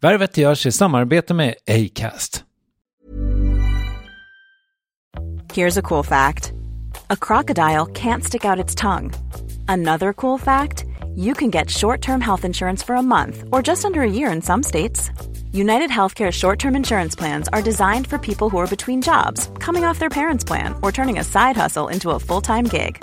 Värvet görs i samarbete med Acast. Here's a cool fact a crocodile can't stick out its tongue. Another cool fact you can get short term health insurance for a month or just under a year in some states. United Healthcare short term insurance plans are designed for people who are between jobs, coming off their parents' plan, or turning a side hustle into a full time gig.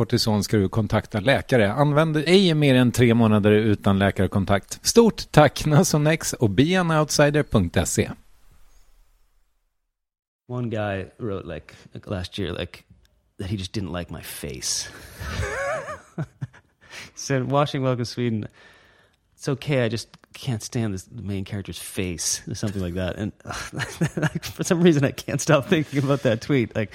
kortison ska du kontakta läkare. Använd ej mer än tre månader utan läkarkontakt. Stort tack Nasonex och beanoutsider.se. One guy wrote like last year like that he just didn't like my face. he said watching Welcome Sweden it's okay. I just can't stand this the main character's face or something like that. And uh, for some reason, I can't stop thinking about that tweet. Like,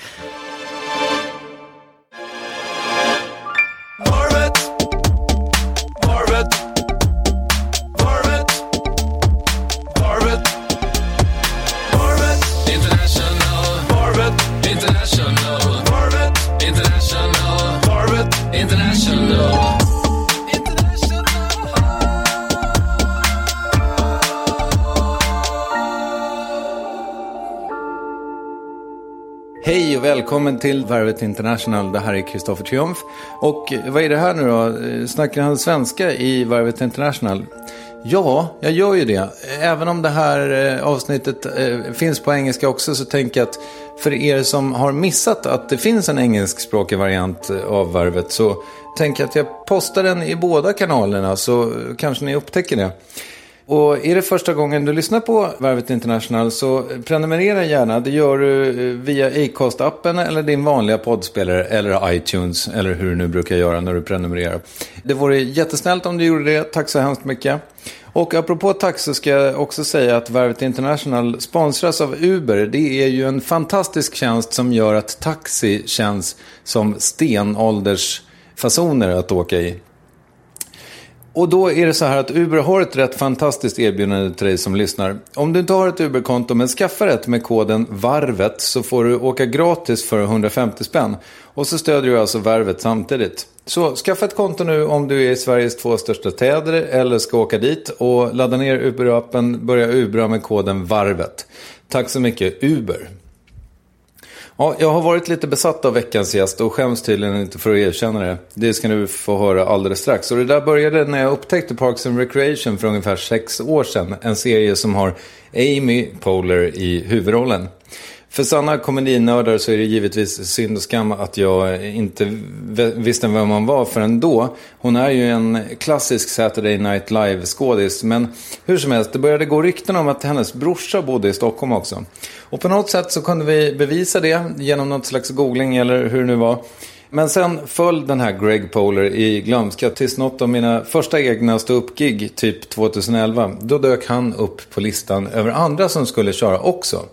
Hej och välkommen till Värvet International. Det här är Kristoffer Triumf. Och eh, vad är det här nu då? Eh, snackar han svenska i Värvet International? Ja, jag gör ju det. Eh, även om det här avsnittet finns på engelska också så tänker jag att för er som har missat att det finns en engelskspråkig variant av Värvet så tänker jag att jag postar den i båda kanalerna så kanske ni upptäcker det. Och är det första gången du lyssnar på Värvet International så prenumerera gärna. Det gör du eh, via Acast-appen eller din vanliga poddspelare eller iTunes eller hur du nu brukar göra när du prenumererar. Det vore jättesnällt om du gjorde det. Tack så hemskt mycket. Och apropå tack så ska jag också säga att Värvet International sponsras av Uber. Det är ju en fantastisk tjänst som gör att taxi känns som stenåldersfasoner att åka i. Och då är det så här att Uber har ett rätt fantastiskt erbjudande till dig som lyssnar. Om du inte har ett Uber-konto men skaffar ett med koden VARVET så får du åka gratis för 150 spänn. Och så stödjer du alltså Värvet samtidigt. Så skaffa ett konto nu om du är i Sveriges två största städer eller ska åka dit. Och ladda ner Uber-appen, börja Ubera med koden VARVET. Tack så mycket Uber. Ja, jag har varit lite besatt av veckans gäst och skäms tydligen inte för att erkänna det. Det ska du få höra alldeles strax. Och det där började när jag upptäckte Parks and Recreation för ungefär sex år sedan. En serie som har Amy Poehler i huvudrollen. För sanna komedinördar så är det givetvis synd och skam att jag inte visste vem hon var förrän då. Hon är ju en klassisk Saturday Night Live-skådis. Men hur som helst, det började gå rykten om att hennes brorsa bodde i Stockholm också. Och på något sätt så kunde vi bevisa det genom något slags googling eller hur det nu var. Men sen föll den här Greg Poler i glömska tills något av mina första egna ståuppgig, typ 2011. Då dök han upp på listan över andra som skulle köra också.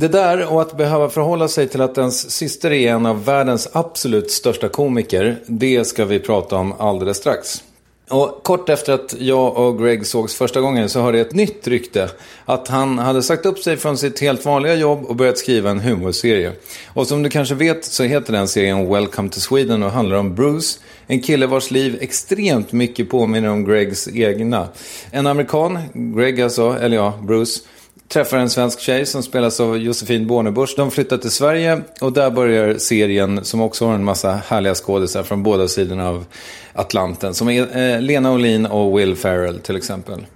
Det där och att behöva förhålla sig till att ens syster är en av världens absolut största komiker, det ska vi prata om alldeles strax. Och kort efter att jag och Greg sågs första gången så hörde jag ett nytt rykte. Att han hade sagt upp sig från sitt helt vanliga jobb och börjat skriva en humorserie. Och som du kanske vet så heter den serien Welcome to Sweden och handlar om Bruce. En kille vars liv extremt mycket påminner om Gregs egna. En amerikan, Greg alltså, eller ja, Bruce träffar en svensk tjej som spelas av Josefin Bornebusch. De flyttar till Sverige och där börjar serien som också har en massa härliga skådisar från båda sidorna av Atlanten. Som är eh, Lena Olin och Will Ferrell till exempel.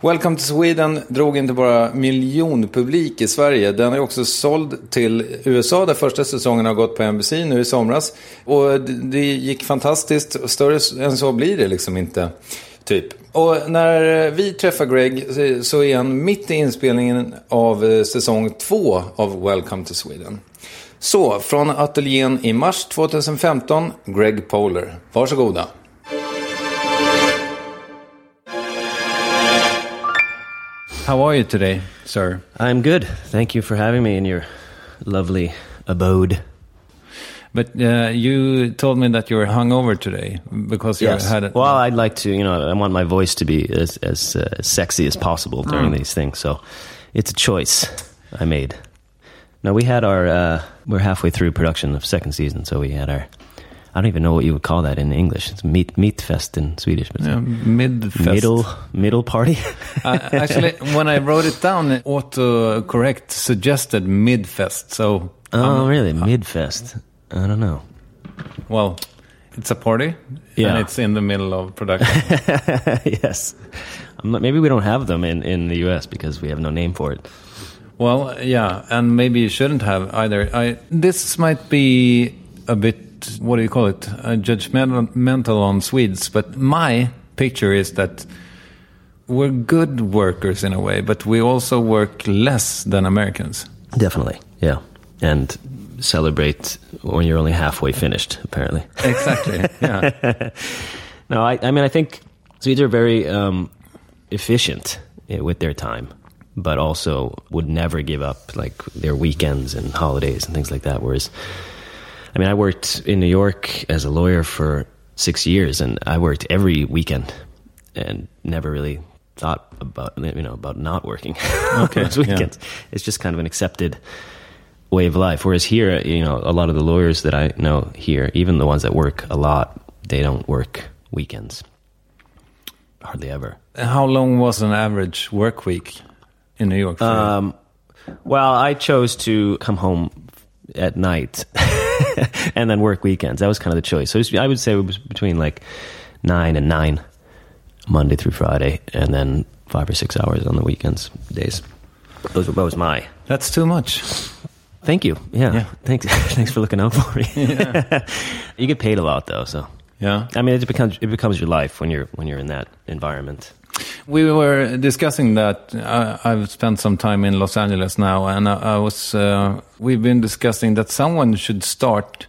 Welcome to Sweden drog inte bara miljonpublik i Sverige. Den är också såld till USA där första säsongen har gått på NBC nu i somras. Och det gick fantastiskt. Större än så blir det liksom inte. Typ. Och när vi träffar Greg så är han mitt i inspelningen av eh, säsong två av Welcome to Sweden. Så, från ateljén i mars 2015, Greg Poler. Varsågoda. How are you today, sir? I'm good. Thank you for having me in your lovely abode. But uh, you told me that you were hungover today because you yes. had. A, well, I'd like to, you know, I want my voice to be as as uh, sexy as possible during mm. these things. So it's a choice I made. Now we had our. Uh, we're halfway through production of second season, so we had our. I don't even know what you would call that in English. It's meat meat fest in Swedish, but yeah, mid middle middle party. uh, actually, when I wrote it down, auto correct suggested mid fest. So oh, um, really, mid fest. I don't know. Well, it's a party, yeah. and it's in the middle of production. yes, not, maybe we don't have them in in the U.S. because we have no name for it. Well, yeah, and maybe you shouldn't have either. I, this might be a bit, what do you call it, uh, judgmental on Swedes, but my picture is that we're good workers in a way, but we also work less than Americans. Definitely, yeah. And celebrate when you're only halfway finished, apparently. Exactly. Yeah. no, I, I mean, I think Swedes are very um, efficient eh, with their time, but also would never give up like their weekends and holidays and things like that. Whereas, I mean, I worked in New York as a lawyer for six years, and I worked every weekend and never really thought about you know about not working okay, those weekends. Yeah. It's just kind of an accepted way of life. Whereas here, you know, a lot of the lawyers that I know here, even the ones that work a lot, they don't work weekends. Hardly ever. How long was an average work week in New York? Um, well, I chose to come home at night and then work weekends. That was kind of the choice. So was, I would say it was between like nine and nine, Monday through Friday, and then five or six hours on the weekends days. Those, that was my. That's too much. Thank you. Yeah. yeah. Thanks. Thanks for looking out for me. Yeah. you get paid a lot though, so. Yeah. I mean, it becomes it becomes your life when you're when you're in that environment. We were discussing that. Uh, I've spent some time in Los Angeles now, and I, I was. Uh, we've been discussing that someone should start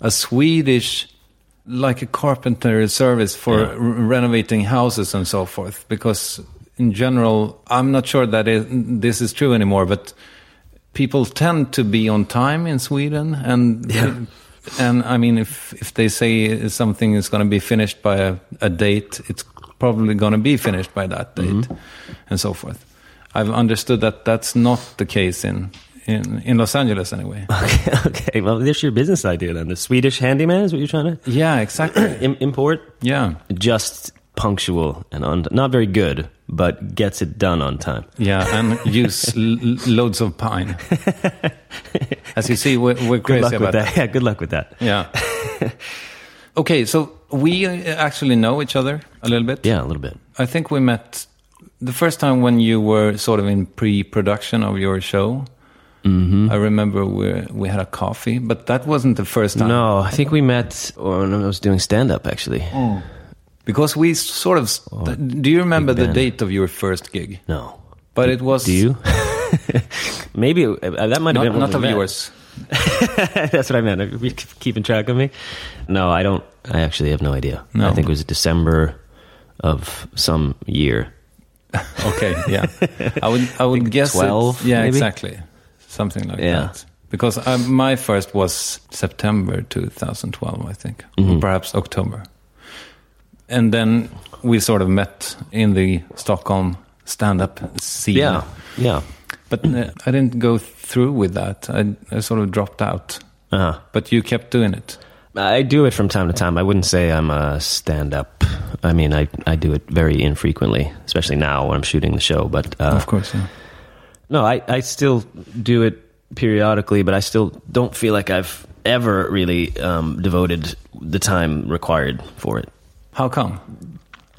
a Swedish, like a carpenter service for yeah. renovating houses and so forth. Because in general, I'm not sure that it, this is true anymore, but people tend to be on time in Sweden, and yeah. And I mean, if if they say something is going to be finished by a, a date, it's probably going to be finished by that date, mm-hmm. and so forth. I've understood that that's not the case in in, in Los Angeles anyway. Okay, okay. Well, there's your business idea then. The Swedish handyman is what you're trying to Yeah, exactly. Im- import. yeah, Just punctual and not very good, but gets it done on time. yeah, and use l- loads of pine. As you see, we're, we're Good crazy luck about with that. Yeah, good luck with that. Yeah. okay, so we uh, actually know each other a little bit. Yeah, a little bit. I think we met the first time when you were sort of in pre-production of your show. Mm-hmm. I remember we we had a coffee, but that wasn't the first time. No, I think we met when I was doing stand up actually. Because we sort of. St- do you remember the date of your first gig? No. But it was Do you? Maybe uh, that might have not, been when not of met. yours. That's what I meant. Are you keeping track of me? No, I don't. I actually have no idea. No. I think it was December of some year. Okay, yeah. I would I would guess it- 12, Yeah, maybe? exactly. Something like Yeah. that. Because uh, my first was September 2012, I think, Mm-hmm. or perhaps October. And then we sort of met in the Stockholm stand-up scene. Yeah, yeah. But uh, I didn't go through with that. I, I sort of dropped out. Uh-huh. But you kept doing it. I do it from time to time. I wouldn't say I'm a stand up. I mean, I, I do it very infrequently, especially now when I'm shooting the show. But uh, of course, yeah. no, I, I still do it periodically, but I still don't feel like I've ever really um, devoted the time required for it. How come?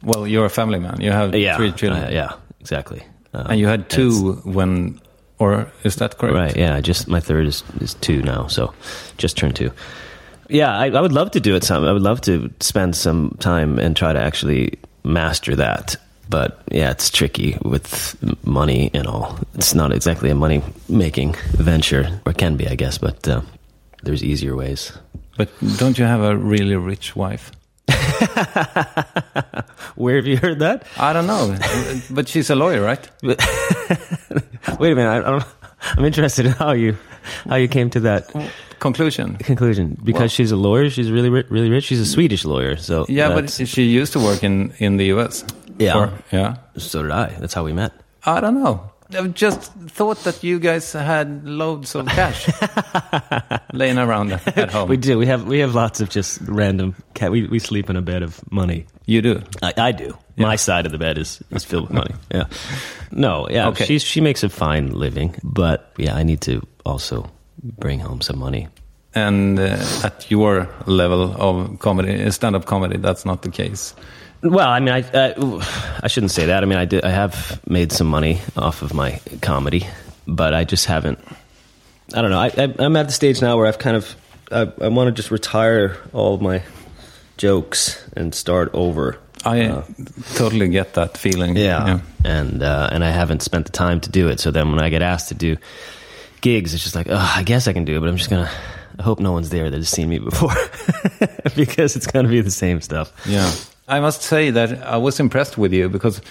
Well, you're a family man. You have Yeah. three children. Uh, yeah, exactly. Um, And you had two when, or is that correct? Right. Yeah. Just my third is is two now, so just turned two. Yeah, I, I would love to do it. Some I would love to spend some time and try to actually master that. But yeah, it's tricky with money and all. It's not exactly a money making venture, or it can be, I guess. But uh, there's easier ways. But don't you have a really rich wife? Where have you heard that? I don't know, but she's a lawyer, right? Wait a minute. I, don't, I'm interested in how you how you came to that Conclusion. conclusion. Because Well- she's a lawyer. She's really really rich. She's a Swedish lawyer. So Yeah, but she used to work in in the U.S. Yeah. Or- yeah. So did I. That's how we met. I don't know. I just thought that you guys had loads of cash laying around at home. We do. We have we have lots of just random cat. We we sleep in a bed of money. You do. I, I do. My side of the bed is, is filled with money. Yeah. No. Yeah. Okay. She's she makes a fine living, but yeah, I need to also bring home some money. And uh, at your level of comedy, stand-up comedy, that's not the case. Well, I mean, I uh, I shouldn't say that. I mean, I did. I have made some money off of my comedy, but I just haven't. I don't know. I, I, I'm at the stage now where I've kind of I, I want to just retire all of my jokes and start over. I totally get that feeling. Yeah, and uh, and I haven't spent the time to do it. So then when I get asked to do gigs, it's just like, oh, I guess I can do it, but I'm just gonna. I hope no one's there that has seen me before, because it's gonna be the same stuff. Yeah. I must say that I was impressed with you because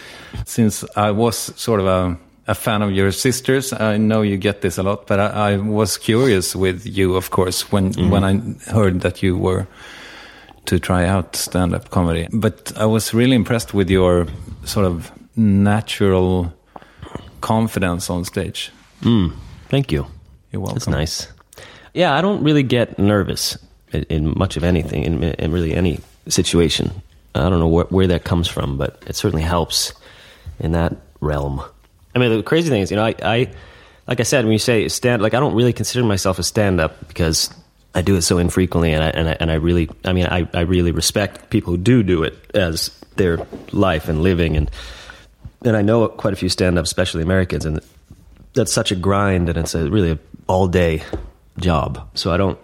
since I was sort of a, a fan of your sisters, I know you get this a lot, but I, I was curious with you, of course, when, when I heard that you were to try out stand up comedy. But I was really impressed with your sort of natural confidence on stage. Mm, thank you. You're welcome. That's nice. Yeah, I don't really get nervous in, in much of anything, in, in really any situation. I don't know where, where that comes from, but it certainly helps in that realm. I mean, the crazy thing is, you know, I, I like I said, when you say stand, like I don't really consider myself a stand-up because I do it so infrequently, and I and I, and I really, I mean, I, I really respect people who do do it as their life and living, and and I know quite a few stand-ups, especially Americans, and that's such a grind, and it's a really a all-day job. So I don't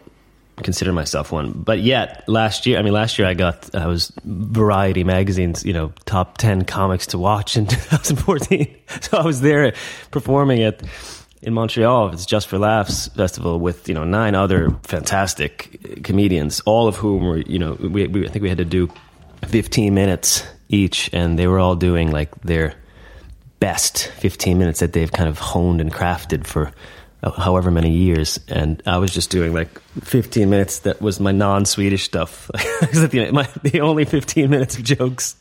consider myself one. But yet, last year, I mean, last year I got I was Variety magazine's you know top ten comics to watch in 2014. So I was there performing at in Montreal. It's Just for Laughs festival with you know nine other fantastic comedians, all of whom were you know we, we I think we had to do 15 minutes each, and they were all doing like their best 15 minutes that they've kind of honed and crafted for however many years, and I was just doing like 15 minutes. That was my non-Swedish stuff. the, my, the only 15 minutes of jokes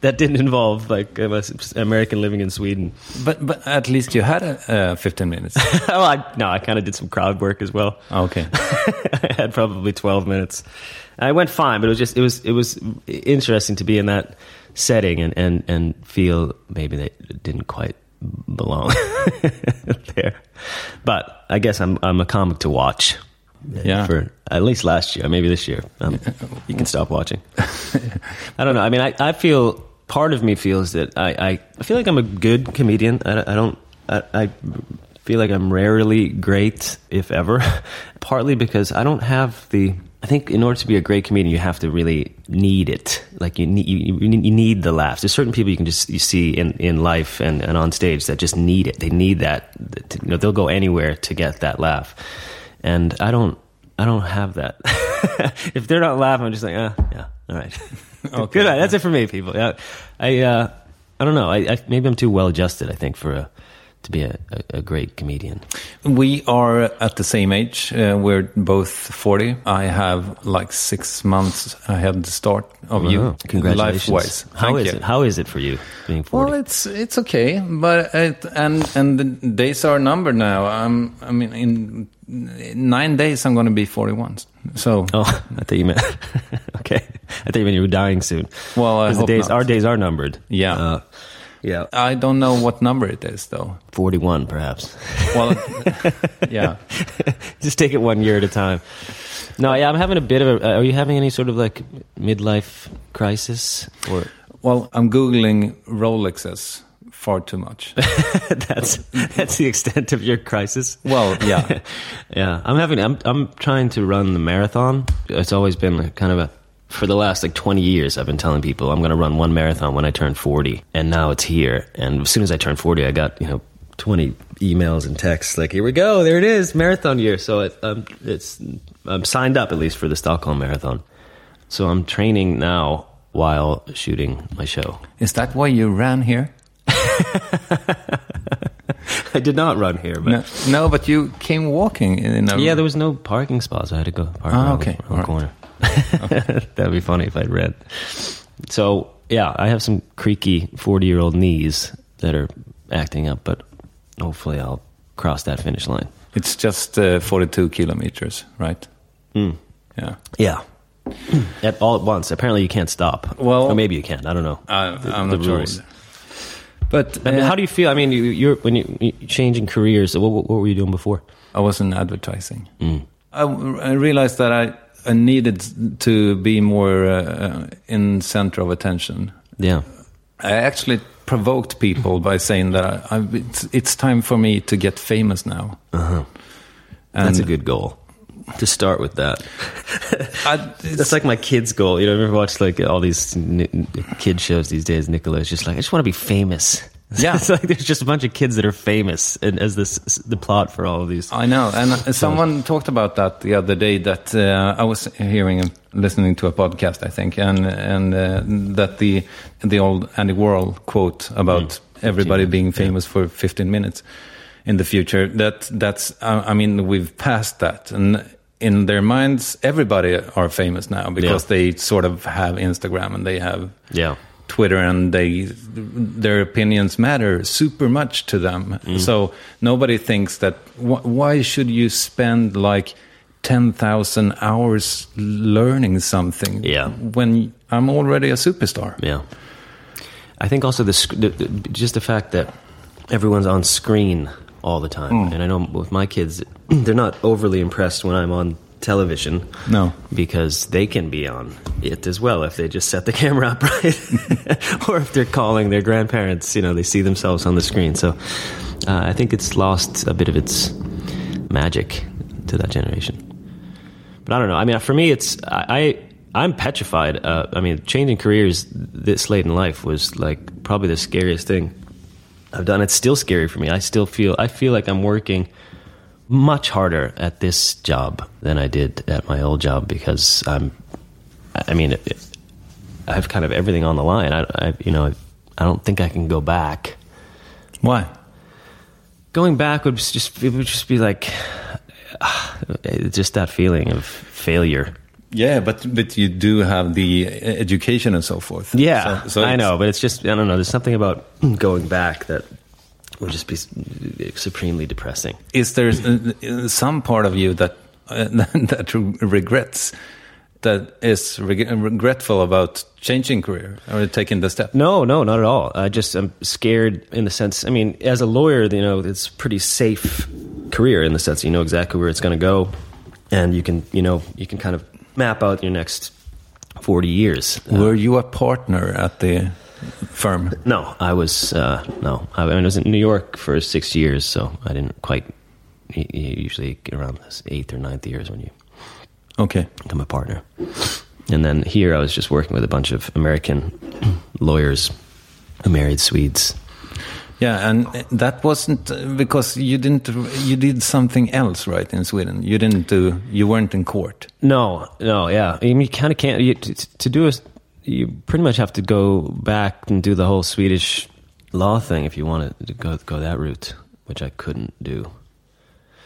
that didn't involve like an American living in Sweden. But but at least you had uh, 15 minutes. oh, I, no, I kind of did some crowd work as well. Okay, I had probably 12 minutes. I went fine, but it was just it was it was interesting to be in that setting and and and feel maybe they didn't quite belong there. But I guess I'm I'm a comic to watch. Yeah. For at least last year, maybe this year. Um, you can stop watching. I don't know. I mean, I, I feel part of me feels that I, I, feel like I'm a good comedian. I, I don't. I, I feel like I'm rarely great, if ever. Partly because I don't have the I think in order to be a great comedian, you have to really need it. Like you need, you, you need the laughs. There's certain people you can just you see in, in life and, and on stage that just need it. They need that. You know, they'll go anywhere to get that laugh. And I don't, I don't have that. if they're not laughing, I'm just like, ah, yeah, all right, okay. good. That's it for me, people. Yeah, I, uh, I don't know. I, I maybe I'm too well adjusted. I think for a to be a, a, great comedian? We are at the same age. Uh, we're both 40. I have like six months ahead of the start of you. Uh-huh. Congratulations. Life-wise. How is you. it? How is it for you being 40? Well, it's it's okay, but it, and and the days are numbered now. I'm I mean in nine days I'm going to be 41. So oh, I thought you meant okay. I thought you meant you were dying soon. Well, the days not. our days are numbered. Yeah. Uh, yeah. I don't know what number it is, though. 41, perhaps. Well, yeah. Just take it one year at a time. No, yeah, I'm having a bit of a. Uh, are you having any sort of like midlife crisis? Or Well, I'm Googling Rolexes far too much. that's that's the extent of your crisis. Well, yeah, yeah. I'm having. I'm I'm trying to run the marathon. It's always been like kind of a for the last like 20 years, I've been telling people I'm going to run one marathon when I turn 40. And now it's here. And as soon as I turned 40, I got, you know, 20 emails and texts like, here we go, there it is, marathon year. So it, um, it's, I'm signed up at least for the Stockholm Marathon. So I'm training now while shooting my show. Is that why you ran here? I did not run here, but no, no, but you came walking in a yeah. There was no parking spots. I had to go park ah, okay. the, right. corner. That'd be funny if I'd read. So yeah, I have some creaky forty-year-old knees that are acting up, but hopefully I'll cross that finish line. It's just uh, forty-two kilometers, right? Mm. Yeah. Yeah. at all at once. Apparently, you can't stop. Well, or maybe you can. I don't know. I, am not rules. sure. But I mean, uh, how do you feel? I mean, you, are when you are changing careers. What, what, were you doing before? I was in advertising. Mm. I, I realized that I needed to be more uh, in center of attention. Yeah, I actually provoked people by saying that I, I, it's, it's, time for me to get famous now. Uh-huh. That's a good goal. To start with that, I, that's like my kid's goal. You know, I've ever watched like all these kid shows these days. Nicola's just like, I just want to be famous. Yeah, it's like there's just a bunch of kids that are famous, and as this the plot for all of these. I know, and someone talked about that the other day. That uh, I was hearing, listening to a podcast, I think, and and uh, that the the old Andy Warhol quote about mm. everybody being famous yeah. for 15 minutes in the future. That that's I mean we've passed that, and in their minds, everybody are famous now because yeah. they sort of have Instagram and they have yeah Twitter and they their opinions matter super much to them. Mm. So nobody thinks that wh why should you spend like 10,000 hours learning something yeah. when I'm already a superstar. Yeah. I think also the, the, the just the fact that everyone's on screen all the time. Mm. And I know with my kids, they're not overly impressed when I'm on television. No. Because they can be on it as well if they just set the camera up right. or if they're calling their grandparents, you know, they see themselves on the screen. So uh, I think it's lost a bit of its magic to that generation. But I don't know. I mean, for me, it's, I, I am petrified. Uh, I mean, changing careers this late in life was like probably the scariest thing I've done. It's still scary for me. I still feel, I feel like I'm working – much harder at this job than I did at my old job because I'm, I mean, it, it, I have kind of everything on the line. I, I, you know, I don't think I can go back. Why? going back would just it would just be like uh, just that feeling of failure. Yeah, but but you do have the education and so forth. Yeah, so, so I know, but it's just I don't know. There's something about going back that would just be supremely depressing. Is there some part of you that uh, that regrets that is reg- regretful about changing career or taking the step? No, no, not at all. I just I'm scared in the sense. I mean, as a lawyer, you know, it's a pretty safe career in the sense you know exactly where it's going to go, and you can you know you can kind of map out your next forty years. Were you a partner at the firm? no, I was uh, no. I, I was in New York for six years, so I didn't quite. You you usually get around this eighth or ninth years when you Okay. become a partner. And then here I was just working with a bunch of American lawyers who married Swedes. Yeah, and that wasn't uh, because you didn't. You did something else, right? In Sweden, you didn't do. You weren't in court. No, no, yeah. I mean, you kind of can't. You, to, to do a, you pretty much have to go back and do the whole Swedish law thing if you want to go go that route, which I couldn't do.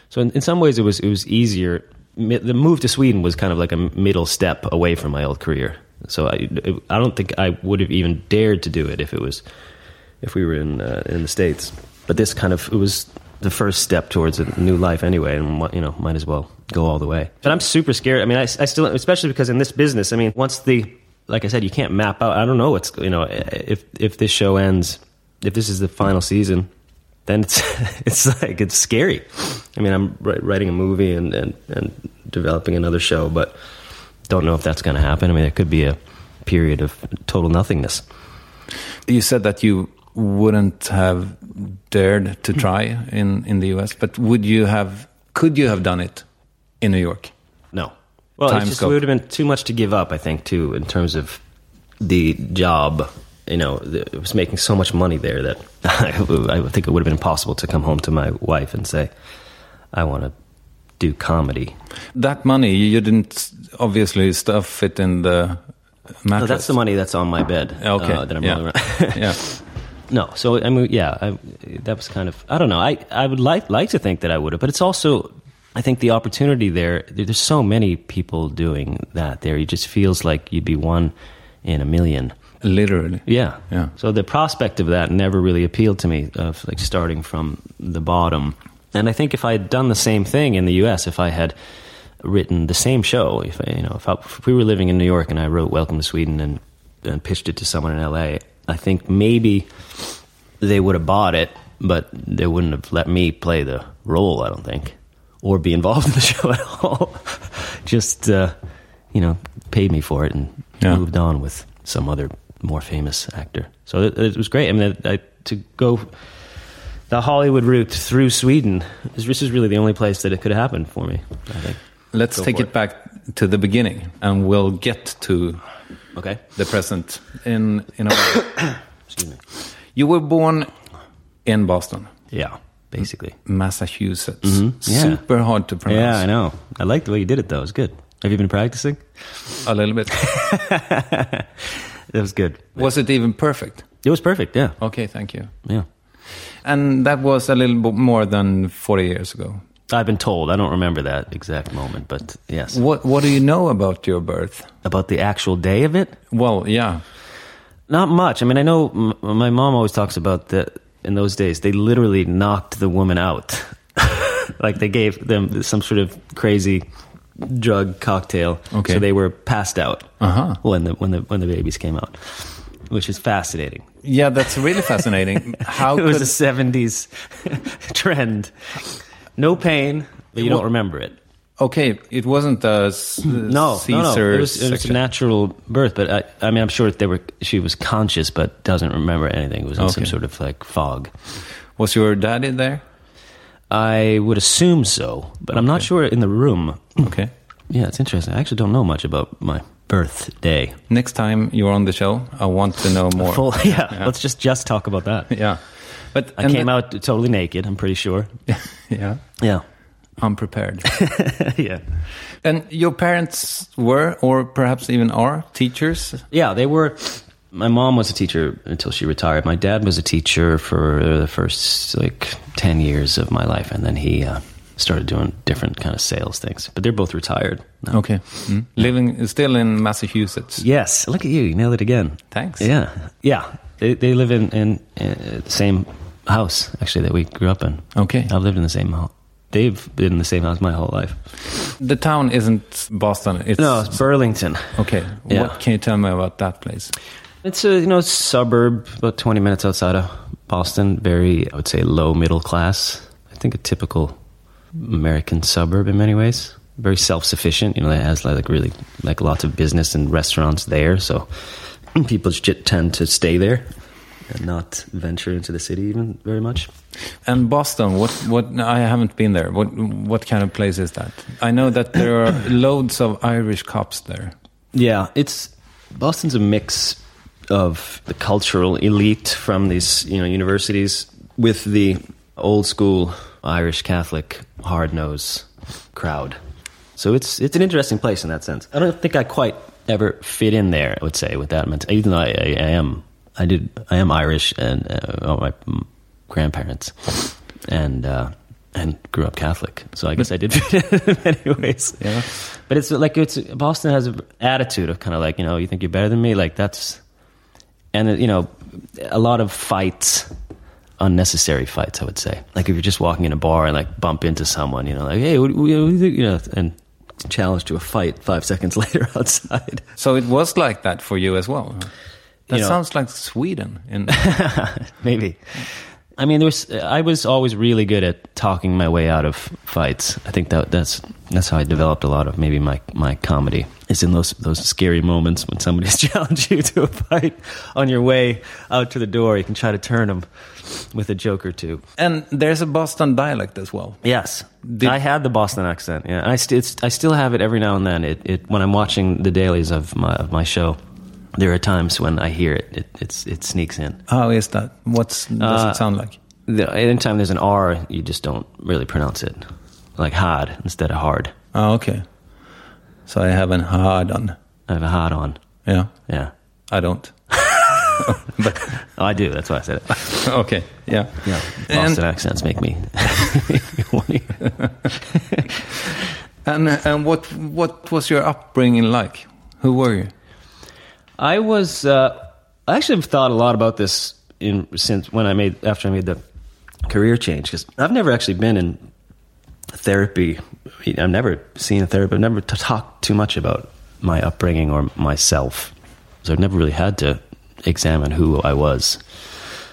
So in, in some ways, it was it was easier. The move to Sweden was kind of like a middle step away from my old career. So I, I don't think I would have even dared to do it if it was if we were in uh, in the states. But this kind of it was the first step towards a new life anyway, and you know might as well go all the way. But I'm super scared. I mean, I, I still, especially because in this business, I mean, once the like I said, you can't map out. I don't know what's you know if if this show ends, if this is the final season, then it's it's like it's scary. I mean, I'm writing a movie and and, and developing another show, but don't know if that's going to happen. I mean, it could be a period of total nothingness. You said that you wouldn't have dared to try in in the U.S., but would you have? Could you have done it in New York? No. Well, Time it just scope. would have been too much to give up, I think, too, in terms of the job. You know, it was making so much money there that I think it would have been impossible to come home to my wife and say, I want to do comedy. That money you didn't obviously stuff it in the mattress. No, that's the money that's on my bed Okay, uh, that I'm yeah. rolling around. yeah. No, so I mean, yeah, I, that was kind of I don't know. I I would like like to think that I would have, but it's also I think the opportunity there. there- There's so many people doing that there. It just feels like you'd be one in a million. Literally. Yeah, Yeah. So the prospect of that never really appealed to me, of like starting from the bottom. And I think if I had done the same thing in the U.S., if I had written the same show, if I, you know, if, I, if we were living in New York and I wrote Welcome to Sweden and, and pitched it to someone in L.A., I think maybe they would have bought it, but they wouldn't have let me play the role. I don't think, or be involved in the show at all. Just uh, you know, paid me for it and Yeah. moved on with some other more famous actor. So it, it was great. I mean, I, I, to go the Hollywood route through Sweden is this is really the only place that it could have happened for me. I think. Let's Go take for it back to the beginning, and we'll get to Okay. the present in in a way. Excuse me. You were born in Boston, Yeah, basically. Massachusetts. Mhm, yeah. Super hard to pronounce. Yeah, I know. I like the way you did it, though. It was good. Have you been practicing? A little bit. It was good. was it even perfect? It was perfect. Yeah, Okay, thank you. yeah. And that was a little bit more than 40 years ago. I've been told. I don't remember that exact moment, but yes. What What do you know about your birth? About the actual day of it? Well, yeah. Not much. I mean, I know m- my mom always talks about that in those days, they literally knocked the woman out. like they gave them some sort of crazy drug cocktail. Okay. So they were passed out Uh-huh. when the when the when the babies came out. Which is fascinating. Yeah, that's really fascinating. How it was could a seventies trend. No pain, but you Well- don't remember it. Okay, it wasn't a s- No, Caesar no, no. It was, it was a natural birth, but I, I mean, I'm sure they were. She was conscious, but doesn't remember anything. It was in some sort of like fog. Was your dad in there? I would assume so, but I'm not sure in the room. Okay. Yeah, it's interesting. I actually don't know much about my birthday. Next time you're on the show, I want to know more. Full, yeah, let's just just talk about that. Yeah. But I came the- out totally naked. I'm pretty sure. Yeah. Yeah, Unprepared. yeah, and your parents were, or perhaps even are, teachers. yeah. They were. My mom was a teacher until she retired. My dad was a teacher for the first like ten years of my life, and then he uh, started doing different kind of sales things. But they're both retired. now. Okay. Mm. Living still in Massachusetts. Yes, look at you. You nailed it again. Thanks. Yeah, yeah. They they live in in, in the same house actually that we grew up in. Okay. I've lived in the same house. They've been in the same house my whole life. The town isn't Boston. It's No, it's Burlington. Okay. Yeah. What can you tell me about that place? It's a you know suburb about twenty minutes outside of Boston. Very, I would say, low middle class. I think a typical American suburb in many ways. Very self sufficient. You know, it has like really like lots of business and restaurants there. So people just tend to stay there and not venture into the city even very much. And Boston, what what I haven't been there. What what kind of place is that? I know that there are loads of Irish cops there. Yeah, it's Boston's a mix of the cultural elite from these, you know, universities with the old school Irish Catholic hard nose crowd. So it's it's an interesting place in that sense. I don't think I quite ever fit in there. I would say with that mentality, even though I, I, I am, I did, I am Irish and uh, well, my grandparents, and uh, and grew up Catholic. So I guess I did fit in in many ways. Yeah. But it's like it's Boston has an attitude of kind of like you know you think you're better than me like that's, and uh, you know, a lot of fights, unnecessary fights I would say. Like if you're just walking in a bar and like bump into someone, you know, like hey, what, what do you you know, and challenge to a fight five seconds later outside. So it was like that for you as well. huh? That You know- sounds like Sweden. In Maybe. I mean, there was. I was always really good at talking my way out of fights. I think that that's that's how I developed a lot of maybe my my comedy. Is in those those scary moments when somebody's challenged you to a fight on your way out to the door. You can try to turn them with a joke or two. and there's a Boston dialect as well. Yes, Did- I had the Boston accent. Yeah, I st- it's, I still have it every now and then. It, it when I'm watching the dailies of my of my show, there are times when I hear it. It it's, it sneaks in. How is that? What's does Uh, it sound like? The, anytime there's an R, you just don't really pronounce it, like hard instead of hard. Oh, okay. So I have an hard on. I have a hard on. Yeah, Yeah, I don't. but oh, I do. That's why I said it. okay, yeah, Yeah, And- Boston accents make me. And and what what was your upbringing like? Who were you? I was. Uh, I actually have thought a lot about this in since when I made after I made the career change because I've never actually been in therapy. I've never seen a therapist. I've never t- talked too much about my upbringing or myself. So I've never really had to examine who I was.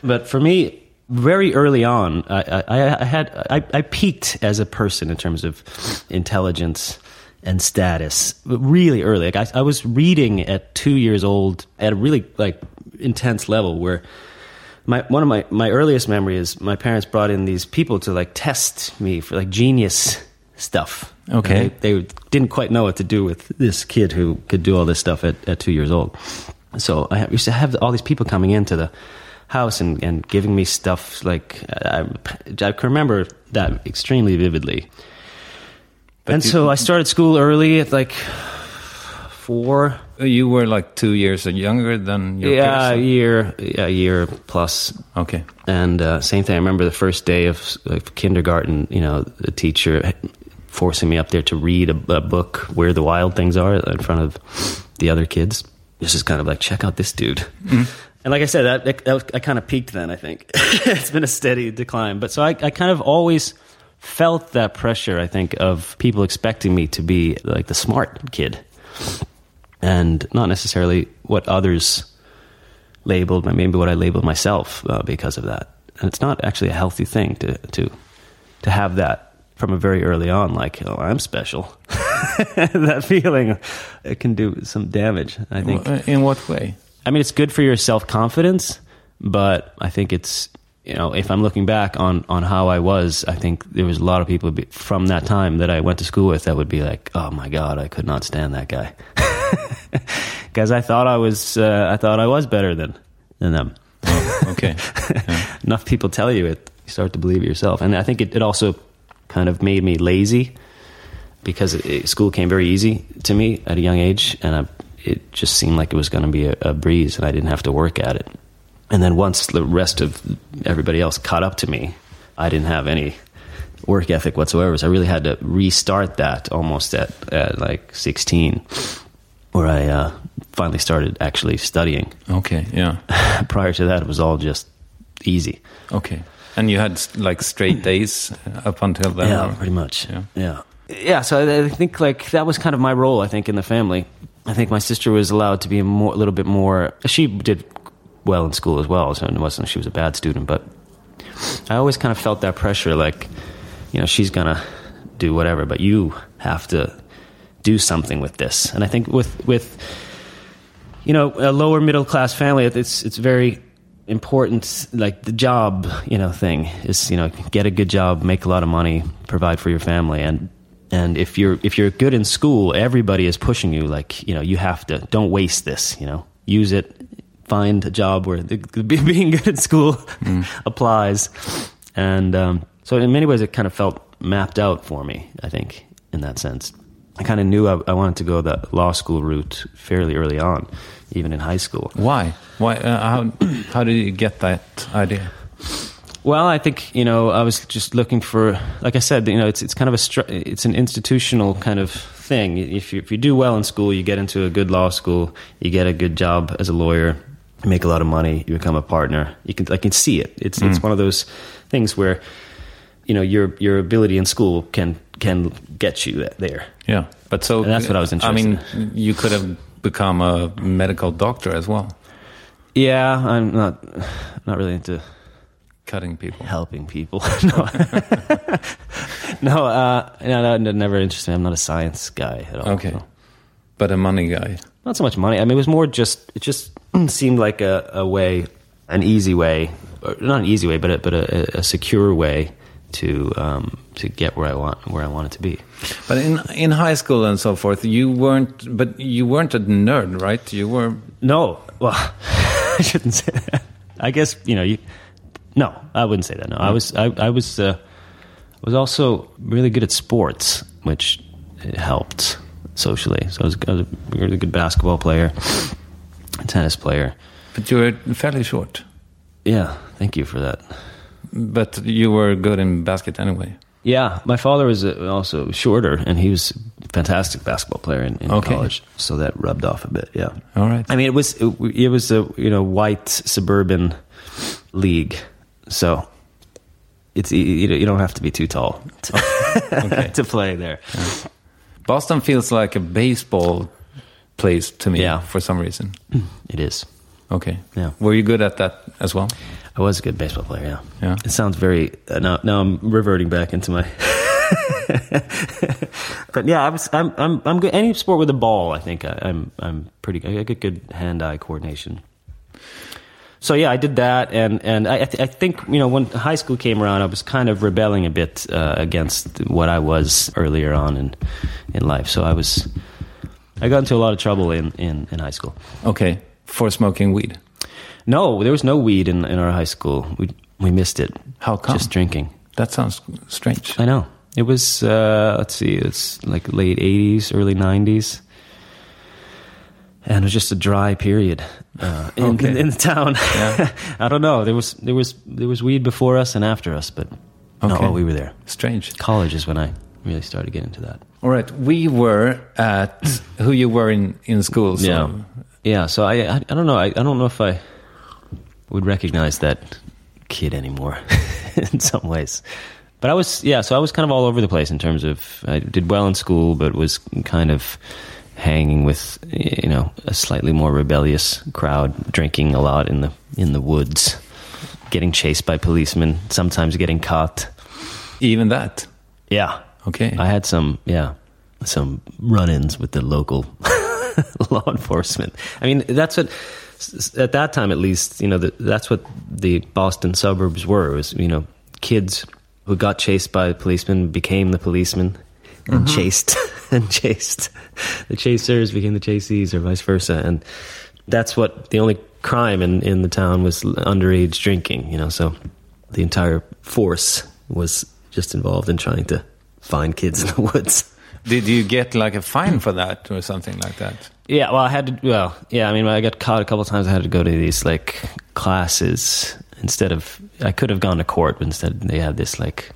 But for me, very early on, I, I, I had I, I peaked as a person in terms of intelligence and status really early. Like I, I was reading at two years old at a really like intense level where my one of my my earliest memory is my parents brought in these people to like test me for like genius stuff. Okay. They, they didn't quite know what to do with this kid who could do all this stuff at, at two years old. So I used to have all these people coming into the house and, and giving me stuff like I, I can remember that extremely vividly. And you- so I started school early at like four. You were like two years younger than your Yeah, a year, a year plus. Okay. And uh, same thing. I remember the first day of like, kindergarten. You know, the teacher forcing me up there to read a, a book, "Where the Wild Things Are," in front of the other kids. This is kind of like, check out this dude. And like I said, that, that, that was, I kind of peaked then. I think it's been a steady decline. But so I, I kind of always felt that pressure. I think of people expecting me to be like the smart kid, and not necessarily what others labeled, maybe what I labeled myself uh, because of that. And it's not actually a healthy thing to to to have that from a very early on. Like, oh, I'm special. that feeling it can do some damage. I think. In what way? I mean, it's good for your self confidence, but I think it's you know, if I'm looking back on on how I was, I think there was a lot of people from that time that I went to school with that would be like, "Oh my god, I could not stand that guy," because I thought I was uh, I thought I was better than than them. Okay. Enough people tell you it, you start to believe it yourself, and I think it, it also kind of made me lazy because it, it- school came very easy to me at a young age, and I, it just seemed like it was going to be a, a breeze, and I didn't have to work at it. And then once the rest of everybody else caught up to me, I didn't have any work ethic whatsoever. So I really had to restart that almost at, at like 16, where I uh, finally started actually studying. Okay, yeah. Prior to that, it was all just easy. Okay. And you had like straight days up until then? Yeah, or- pretty much. Yeah. yeah, yeah. So I, I think like that was kind of my role. I think in the family. I think my sister was allowed to be a more, a little bit more. She did well in school as well, so it wasn't she was a bad student. But I always kind of felt that pressure, like you know, she's gonna do whatever, but you have to do something with this. And I think with with you know a lower middle class family, it's it's very important. Like the job, you know, thing is you know get a good job, make a lot of money, provide for your family, and and if you're if you're good in school, everybody is pushing you. Like you know, you have to don't waste this. You know, use it. Find a job where the, being good at school applies, and um, so in many ways, it kind of felt mapped out for me. I think in that sense, I kind of knew I, I wanted to go the law school route fairly early on, even in high school. Why? Why? Uh, how? How did you get that idea? Well, I think you know I was just looking for, like I said, you know, it's it's kind of a it's an institutional kind of thing. If you if you do well in school, you get into a good law school, you get a good job as a lawyer, make a lot of money, you become a partner. You can I can see it. It's it's one of those things where you know your your ability in school can can get you there. Yeah, but so And that's what I was interested. I mean, interested you could have become a medical doctor as well, Yeah, I'm not not really into cutting people. helping people. no, no, uh, no, no, never interested. I'm not a science guy at all. Okay, so. but a money guy. Not so much money. I mean, it was more just it just seemed like a, a way, an easy way, or not an easy way, but a, but a, a secure way to um, to get where I want where I wanted to be. But in in high school and so forth, you weren't. But you weren't a nerd, right? You were. No, well, I shouldn't say that. I guess you know you. No, I wouldn't say that. No, I was I, I was uh, was also really good at sports, which helped socially. So I was, I was a really good basketball player, tennis player. But you were fairly short. Yeah, thank you for that. But you were good in basket anyway. Yeah, my father was uh, also shorter, and he was a fantastic basketball player in, in Okay. college. So that rubbed off a bit. Yeah. All right. I mean, it was it, it was a you know white suburban league, so it's you, you don't have to be too tall to, Okay. to play there. Boston feels like a baseball place to me. Yeah. For some reason. It is. Okay. Yeah. Were you good at that as well? I was a good baseball player. Yeah. Yeah. It sounds very uh, now. Now I'm reverting back into my. but yeah, I was. I'm. I'm. I'm good. Any sport with a ball, I think I, I'm. I'm pretty. I get good hand-eye coordination. So yeah, I did that, and and I, I th- I think you know when high school came around, I was kind of rebelling a bit uh, against what I was earlier on in in life. So I was. I got into a lot of trouble in in, in high school. Okay. For smoking weed. No, there was no weed in in our high school. We we missed it. How come? Just drinking. That sounds strange. I know. It was uh, let's see, it's like late '80s, early '90s, and it was just a dry period uh, in, Okay. in, in the town. Yeah. I don't know. There was there was there was weed before us and after us, but Okay. no, we were there. Strange. College is when I really started getting into that. All right. We were at who you were in in school. So Yeah, yeah. So I, I I don't know. I, I don't know if I would recognize that kid anymore in some ways. But I was yeah. So I was kind of all over the place in terms of I did well in school, but was kind of hanging with you know a slightly more rebellious crowd, drinking a lot in the in the woods, getting chased by policemen, sometimes getting caught. even that. Yeah, Okay. I had some, yeah, some run-ins with the local law enforcement. I mean, that's what at that time, at least, you know, the, that's what the Boston suburbs were. Was you know, kids who got chased by policemen became the policemen and mm-hmm. chased and chased. The chasers became the chasees, or vice versa, and that's what the only crime in in the town was underage drinking. You know, so the entire force was just involved in trying to find kids in the woods. Did you get like a fine for that or something like that? Yeah, well, I had to. Well, yeah, I mean, I got caught a couple times. I had to go to these like classes instead of. I could have gone to court, but instead they had this like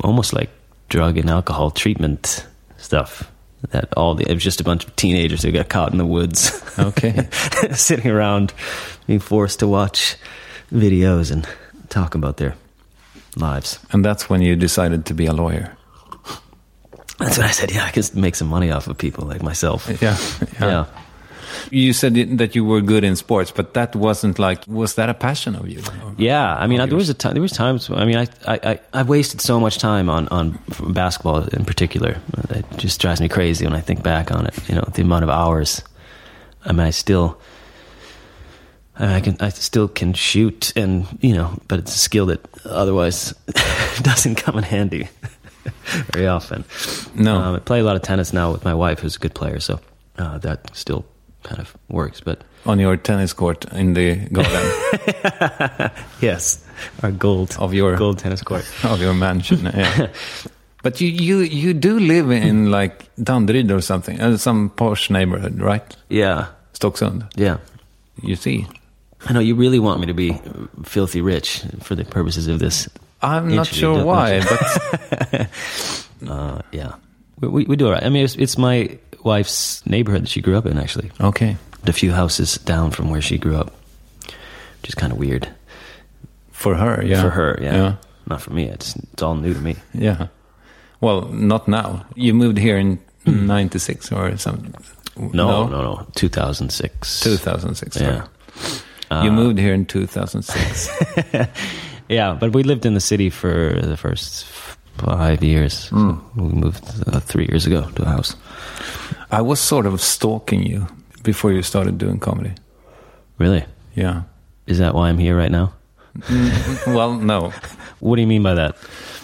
almost like drug and alcohol treatment stuff. That all the it was just a bunch of teenagers who got caught in the woods. Okay. sitting around being forced to watch videos and talk about their lives. And that's when you decided to be a lawyer. That's when I said, yeah, I can make some money off of people like myself. Yeah. Yeah. You said that you were good in sports, but that wasn't like, was that a passion of you? Yeah, I mean, Of there was a time. There was times. I mean, I, I, I, I wasted so much time on on basketball in particular. It just drives me crazy when I think back on it. You know, the amount of hours. I mean, I still, I, mean, I can, I still can shoot, and you know, but it's a skill that otherwise doesn't come in handy very often. No. um, I play a lot of tennis now with my wife, who's a good player, so uh, that still kind of works. But On your tennis court in the garden yes, our gold of your gold tennis court. of your mansion. Yeah. but you, you you do live in like Danderyd or something, uh, some posh neighborhood, right? Yeah, Stocksund. yeah. You see, I know you really want me to be filthy rich for the purposes of this. I'm not sure why, but Uh, yeah, we, we, we do all right. I mean, it's, it's my wife's neighborhood that she grew up in, actually. okay. A few houses down from where she grew up, which is kind of weird For her, yeah. for her. Yeah. yeah, not for me. It's it's all new to me. yeah. Well, not now. You moved here in '96 or something. No, no, no. 2006. 2006. Yeah. sorry. you uh, moved here in 2006. Yeah, but we lived in the city for the first five years. So we moved uh, three years ago to a house. I was sort of stalking you before you started doing comedy. Really? Yeah. Is that why I'm here right now? well, no. What do you mean by that?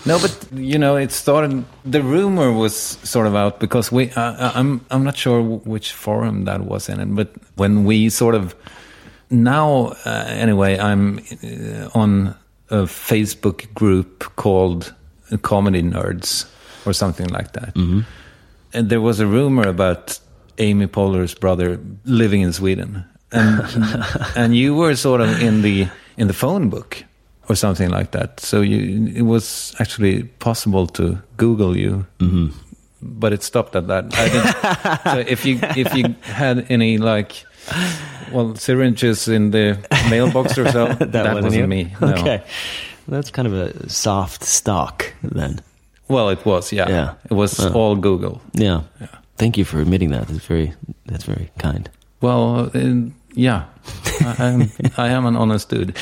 No, but you know, it started. The rumor was sort of out because we. Uh, I'm. I'm not sure which forum that was in it, but when we sort of now, uh, anyway, I'm uh, on a Facebook group called Comedy Nerds or something like that, mm-hmm. and there was a rumor about Amy Poehler's brother living in Sweden, and and you were sort of in the in the phone book or something like that. So you, it was actually possible to Google you, mm-hmm. but it stopped at that. So if you if you had any like, well, syringes in the mailbox or so, that, wasn't, you? me. No. Okay. That's kind of a soft stock then. Well, it was. Yeah. Yeah. It was Oh. all Google. Yeah. Thank you for admitting that. That's very that's very kind. Well, uh, yeah, I, I'm, I am an honest dude.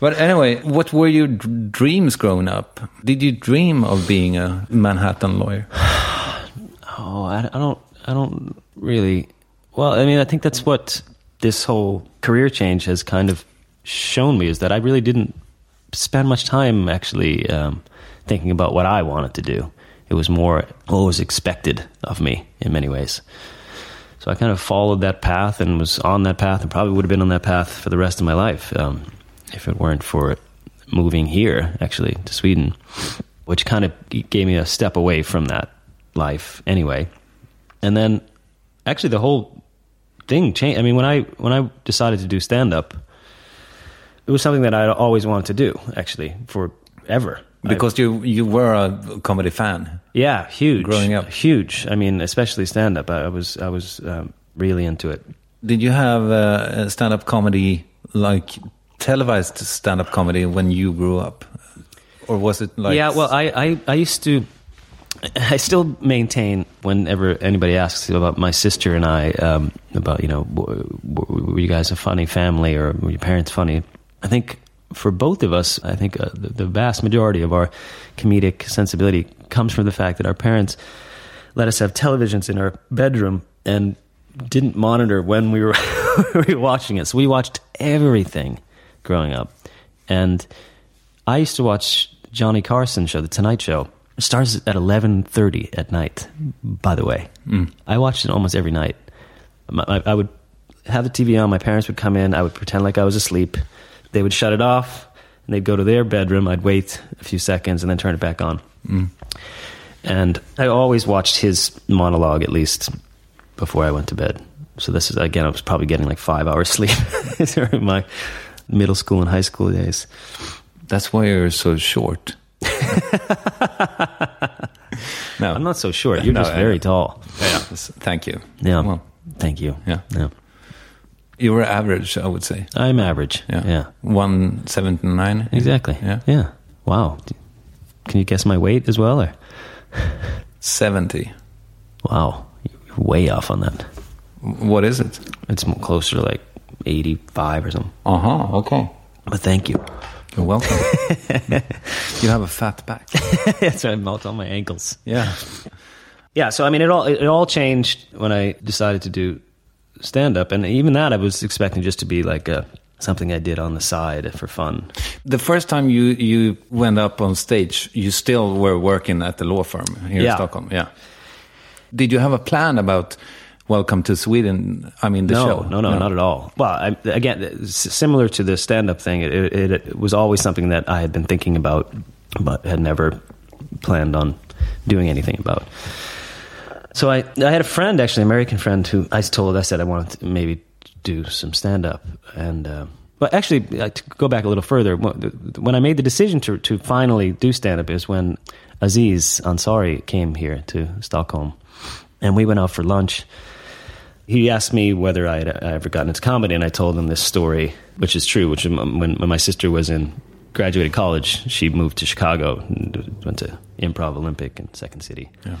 But anyway, what were your d- dreams growing up? Did you dream of being a Manhattan lawyer? Oh, I, I don't I don't really Well, I mean, I think that's what this whole career change has kind of shown me is that I really didn't spend much time actually um, thinking about what I wanted to do. It was more what was expected of me in many ways. So I kind of followed that path and was on that path and probably would have been on that path for the rest of my life um, if it weren't for moving here, actually, to Sweden, which kind of gave me a step away from that life anyway. And then actually the whole thing changed. I mean, when I when I decided to do stand up, it was something that I always wanted to do actually forever. Because you you were a comedy fan. Yeah, huge. Growing up. huge. I mean, especially stand up. I, I was I was um, really into it. Did you have uh, stand up comedy like televised stand up comedy when you grew up, or was it like? yeah, well, I, I I used to. I still maintain whenever anybody asks about my sister and I um, about you know were you guys a funny family or were your parents funny? I think for both of us, I think uh, the, the vast majority of our comedic sensibility comes from the fact that our parents let us have televisions in our bedroom and didn't monitor when we were, we were watching it. So we watched everything growing up. And I used to watch Johnny Carson show, The Tonight Show. It starts at 11.30 at night, by the way. I watched it almost every night. I, I would have the TV on. My parents would come in. I would pretend like I was asleep. They would shut it off, and they'd go to their bedroom. I'd wait a few seconds and then turn it back on. Mm. and I always watched his monologue at least before I went to bed. So this is again, I was probably getting like five hours sleep during my middle school and high school days. That's why you're so short. no, I'm not so short. You're No, just very tall. Yeah, thank you. Yeah. Well, Thank you. yeah. Yeah. You were average, I would say. I'm average. Yeah. Yeah. One seventy nine. Exactly. Yeah. Yeah. Wow. Can you guess my weight as well? Or Seventy. wow, you're way off on that. What is it? It's more closer to like 85 or something. Uh huh. Okay. But thank you. You're welcome. you have a fat back. That's right. I melt on my ankles. Yeah. Yeah. So I mean, it all it all changed when I decided to do stand up, and even that I was expecting just to be like a, something I did on the side for fun. The first time you you went up on stage, you still were working at the law firm here in Stockholm. Yeah. Did you have a plan about Welcome to Sweden? I mean, the no, show. no, no, not at all. Well, I, again, similar to the stand-up thing, it, it, it was always something that I had been thinking about, but had never planned on doing anything about. So I, I had a friend, actually, an American friend, who I told. I said I wanted to maybe do some stand-up, and uh, but actually, to go back a little further, when I made the decision to to finally do stand-up is when Aziz Ansari came here to Stockholm, and we went out for lunch he asked me whether I had ever gotten into comedy, and I told him this story, which is true. Which when, when my sister was in graduated college, she moved to Chicago and went to Improv Olympic in Second City. Yeah.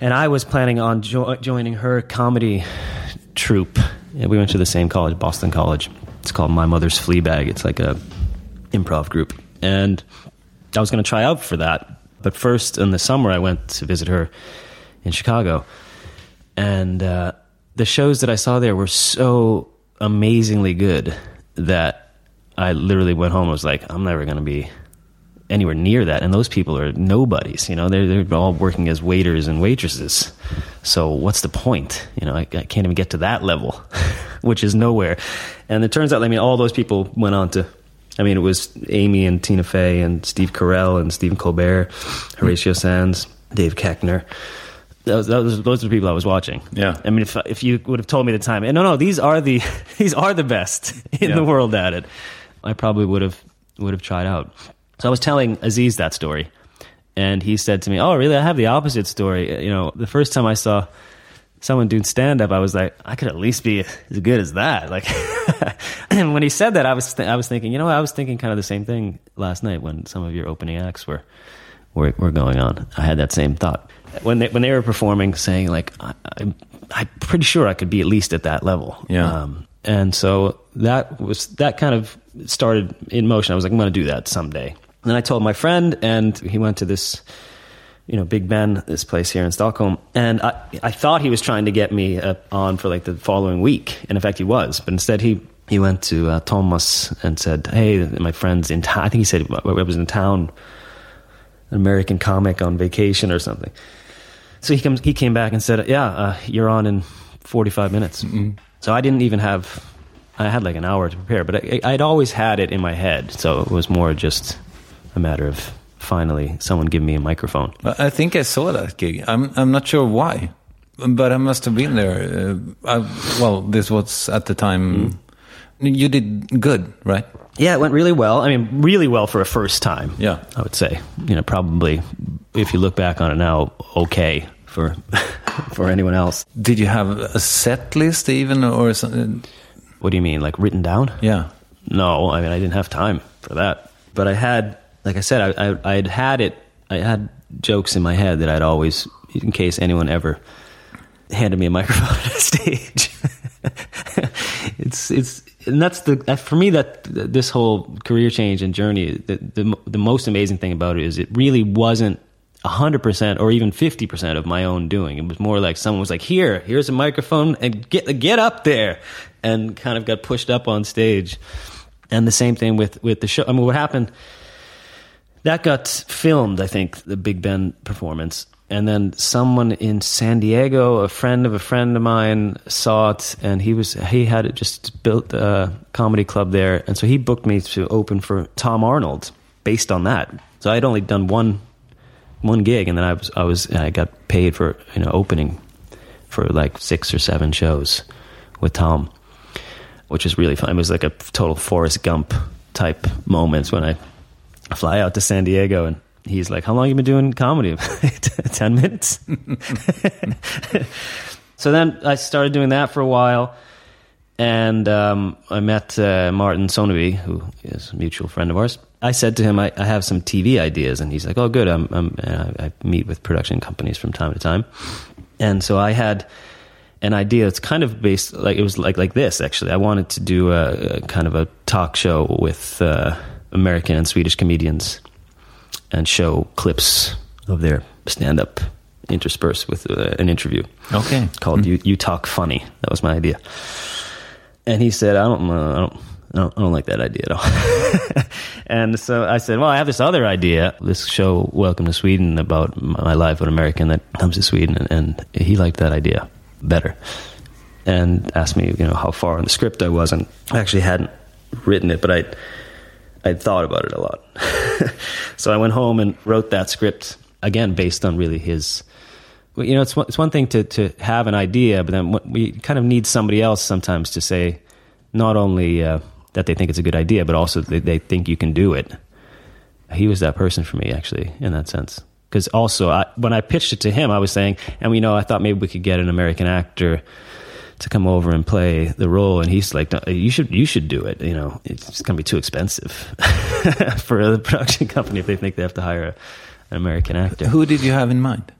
And I was planning on jo- joining her comedy troupe. Yeah, we went to the same college, Boston College. It's called My Mother's Flea Bag. It's like a improv group, and I was going to try out for that. But first, in the summer, I went to visit her in Chicago, and uh, the shows that I saw there were so amazingly good that I literally went home and was like, I'm never going to be anywhere near that. And those people are nobodies, you know, they're, they're all working as waiters and waitresses. So what's the point? You know, I, I can't even get to that level, which is nowhere. And it turns out, I mean, all those people went on to, I mean, it was Amy and Tina Fey and Steve Carell and Stephen Colbert, Horatio Sanz, Dave Koechner. Those, those, those are the people I was watching. Yeah. I mean, if if you would have told me the time, and no, no, these are the these are the best in Yeah. the world at it. I probably would have would have tried out. So I was telling Aziz that story, and he said to me, "Oh, really? I have the opposite story. You know, the first time I saw someone doing stand up, I was like, I could at least be as good as that. Like, and when he said that, I was th- I was thinking, you know, I was thinking kind of the same thing last night when some of your opening acts were were, were going on. I had that same thought when they when they were performing, saying like, I, I'm pretty sure I could be at least at that level. Yeah. Um, and so that was that kind of started in motion. I was like, I'm going to do that someday. And then I told my friend, and he went to this, you know, Big Ben, this place here in Stockholm. And I, I thought he was trying to get me uh, on for like the following week, and in fact, he was. But instead, he he went to uh, Thomas and said, "Hey, my friend's in town." I think he said I was in town, an American comic on vacation or something. So he comes, he came back and said, "Yeah, uh, you're on in 45 minutes." So I didn't even have. I had like an hour to prepare, but I, I'd always had it in my head, so it was more just a matter of finally someone give me a microphone. I think I saw that gig. I'm I'm not sure why, but I must have been there. Uh, I, well, this was at the time. You did good, right? Yeah, it went really well. I mean, really well for a first time. Yeah. I would say. You know, probably if you look back on it now, okay for for anyone else. Did you have a set list even, or something? What do you mean, like written down? Yeah. No, I mean I didn't have time for that. But I had, like I said, I, I I'd had it. I had jokes in my head that I'd always, in case anyone ever handed me a microphone on stage. it's it's and that's the for me that this whole career change and journey. The the, the most amazing thing about it is it really wasn't. 100% or even 50% of my own doing. It was more like someone was like, "Here, here's a microphone and get get up there." And kind of got pushed up on stage. And the same thing with with the show. I mean, what happened that got filmed, I think, the Big Ben performance. And then someone in San Diego, a friend of a friend of mine, saw it, and he was he had it just built a comedy club there, and so he booked me to open for Tom Arnold based on that. So I'd only done one one gig, and then I was I was I got paid for you know opening for like six or seven shows with Tom, which was really fun. It was like a total Forrest Gump type moments when I fly out to San Diego and he's like, "How long you been doing comedy? Ten minutes." so then I started doing that for a while, and um, I met uh, Martin Soneby, who is a mutual friend of ours. I said to him, I, I have some TV ideas, and he's like, "Oh, good. I'm, I'm I, I meet with production companies from time to time." And so I had an idea. It's kind of based like it was like like this. Actually, I wanted to do a, a kind of a talk show with uh, American and Swedish comedians and show clips of their stand up interspersed with uh, an interview. Okay. called you, you Talk Funny. That was my idea. And he said, I don't, uh, I don't, I don't, I don't like that idea at all. and so I said, well, I have this other idea, this show, Welcome to Sweden, about my life with an American that comes to Sweden. And, and he liked that idea better and asked me, you know, how far in the script I was. And I actually hadn't written it, but I, I'd thought about it a lot. so I went home and wrote that script again, based on really his. You know, it's one, it's one thing to, to have an idea, but then we kind of need somebody else sometimes to say not only uh, that they think it's a good idea, but also they, they think you can do it. He was that person for me, actually, in that sense. Because also, I, when I pitched it to him, I was saying, and we know, I thought maybe we could get an American actor to come over and play the role, and he's like, "No, "You should, you should do it. You know, it's going to be too expensive for the production company if they think they have to hire a, an American actor." Who did you have in mind?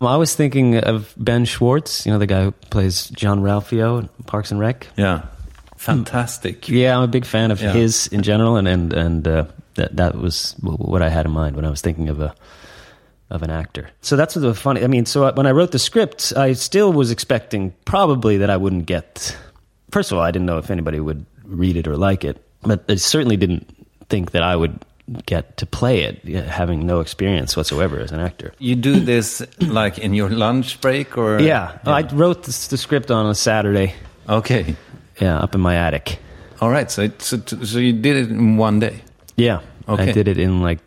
Well, I was thinking of Ben Schwartz, you know, the guy who plays Jean-Ralphio in Parks and Rec. Yeah. Fantastic. Yeah, I'm a big fan of Yeah. his in general, and and and uh, that that was what I had in mind when I was thinking of a of an actor. So that's the funny. I mean, so when I wrote the script, I still was expecting probably that I wouldn't get. First of all, I didn't know if anybody would read it or like it, but I certainly didn't think that I would get to play it, having no experience whatsoever as an actor. You do this like in your lunch break or? Yeah, oh, I wrote this, the script on a Saturday. Okay. Yeah, up in my attic. All right. So, so, so you did it in one day. Yeah, Okay. I did it in like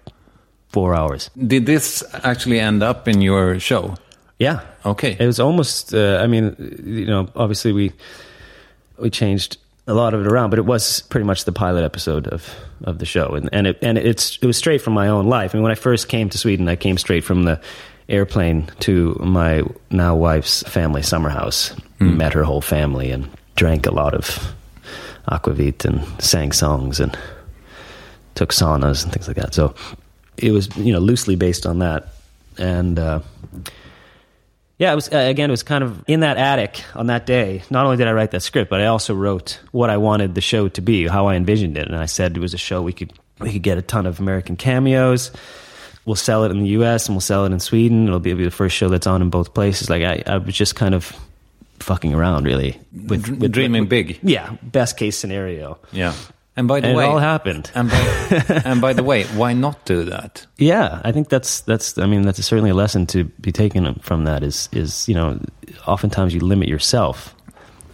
four hours. Did this actually end up in your show? Yeah, Okay. it was almost. Uh, I mean, you know, obviously we we changed a lot of it around, but it was pretty much the pilot episode of of the show, and and it and it's it was straight from my own life. I mean, when I first came to Sweden, I came straight from the airplane to my now wife's family summer house. Met her whole family and drank a lot of aquavit and sang songs and took saunas and things like that. So it was you know loosely based on that, and. Uh, yeah, it was uh, again. It was kind of in that attic on that day. Not only did I write that script, but I also wrote what I wanted the show to be, how I envisioned it, and I said it was a show we could we could get a ton of American cameos. We'll sell it in the U.S. and we'll sell it in Sweden. It'll be, it'll be the first show that's on in both places. Like I, I was just kind of fucking around, really, with, with Dreaming big. Yeah, best case scenario, Yeah. And by the and way, it all happened. and by, and by the way, why not do that? Yeah, I think that's that's. I mean, that's certainly a lesson to be taken from that. Is is you know, oftentimes you limit yourself,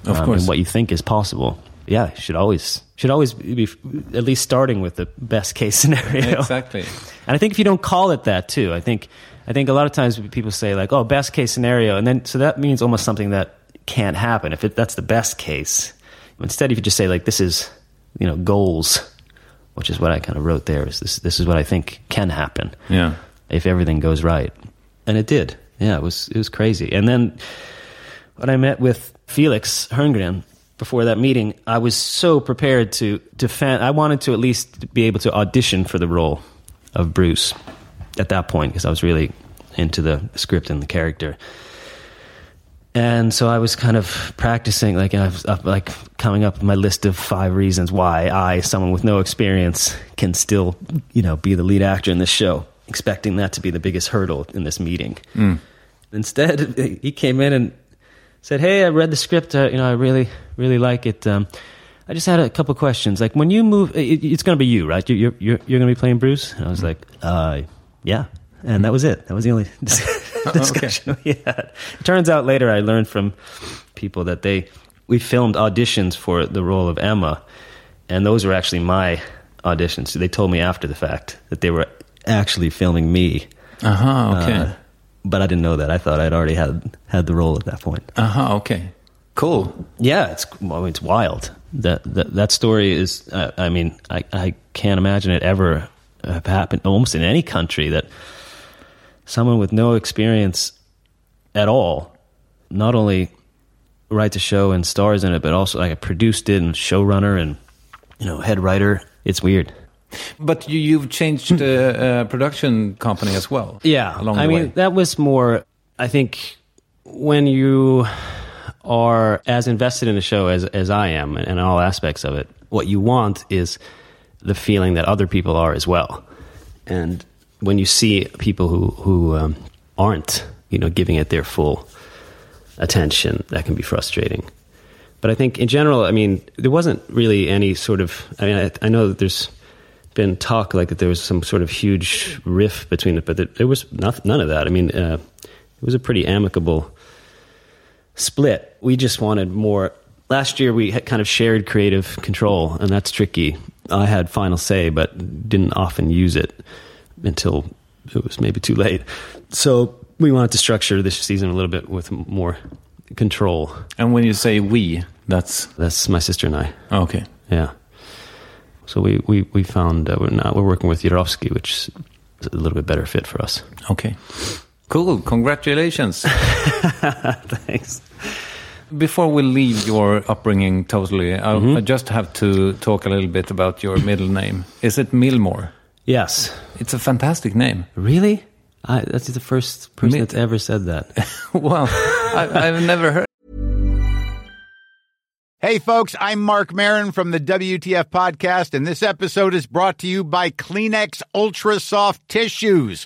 Of um, course. in what you think is possible. Yeah, should always should always be at least starting with the best case scenario. Exactly. And I think if you don't call it that too, I think I think a lot of times people say like, "Oh, best case scenario," and then so that means almost something that can't happen. If it, that's the best case, instead, if you just say like, "This is you know goals," which is what I kind of wrote there. Is this this is what I think can happen Yeah. if everything goes right, and it did. Yeah, it was it was crazy. And then when I met with Felix Herngren before that meeting, I was so prepared to defend. I wanted to at least be able to audition for the role of Bruce at that point because I was really into the script and the character. And so I was kind of practicing, like I was like coming up with my list of five reasons why I, someone with no experience, can still, you know, be the lead actor in this show. Expecting that to be the biggest hurdle in this meeting. Instead, he came in and said, "Hey, I read the script. Uh, you know, I really, really like it. Um, I just had a couple questions. Like, when you move, it, it's going to be you, right? You're you're you're, you're going to be playing Bruce." And I was like, "Uh, yeah." And that was it. That was the only dis- discussion we had. It turns out later I learned from people that they we filmed auditions for the role of Emma, and those were actually my auditions. So they told me after the fact that they were actually filming me Aha, okay. Uh, but I didn't know that. I thought I'd already had had the role at that point. Aha, okay. Cool. Yeah, it's well, I mean, it's wild. That that that story is. Uh, I mean, I I can't imagine it ever have happened almost in any country that someone with no experience at all, not only write a show and stars in it, but also like produced it and showrunner and you know head writer. It's weird. But you, you've changed the uh, production company as well. Yeah, along I the mean way. that was more. I think when you are as invested in the show as as I am in all aspects of it, what you want is the feeling that other people are as well. And when you see people who who um, aren't, you know, giving it their full attention, that can be frustrating. But I think in general, I mean, there wasn't really any sort of. I mean, I, I know that there's been talk like that there was some sort of huge rift between it, but there, there was noth- none of that. I mean, uh, it was a pretty amicable split. We just wanted more. Last year, we kind of shared creative control, and that's tricky. I had final say, but didn't often use it until it was maybe too late. So we wanted to structure this season a little bit with more control. And when you say we, that's That's my sister and I. okay. Yeah. So we we we found uh, we're now we're working with Jarowskij, which is a little bit better fit for us. Okay. Cool. Congratulations. Thanks. Before we leave your upbringing totally, I, Mm-hmm. I just have to talk a little bit about your middle name. Is it Milmore? Yes. It's a fantastic name. Really? I, that's the first person Mi- that's ever said that. well, I, I've never heard. Hey, folks, I'm Marc Maron from the WTF Podcast, and this episode is brought to you by Kleenex Ultra Soft Tissues,